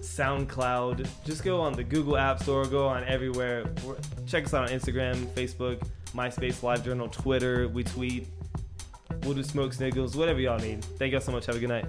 SoundCloud. Just go on the Google App Store, go on everywhere. We're- Check us out on Instagram, Facebook, MySpace, LiveJournal, Twitter. We tweet. We'll do smoke signals, whatever y'all need. Thank y'all so much. Have a good night.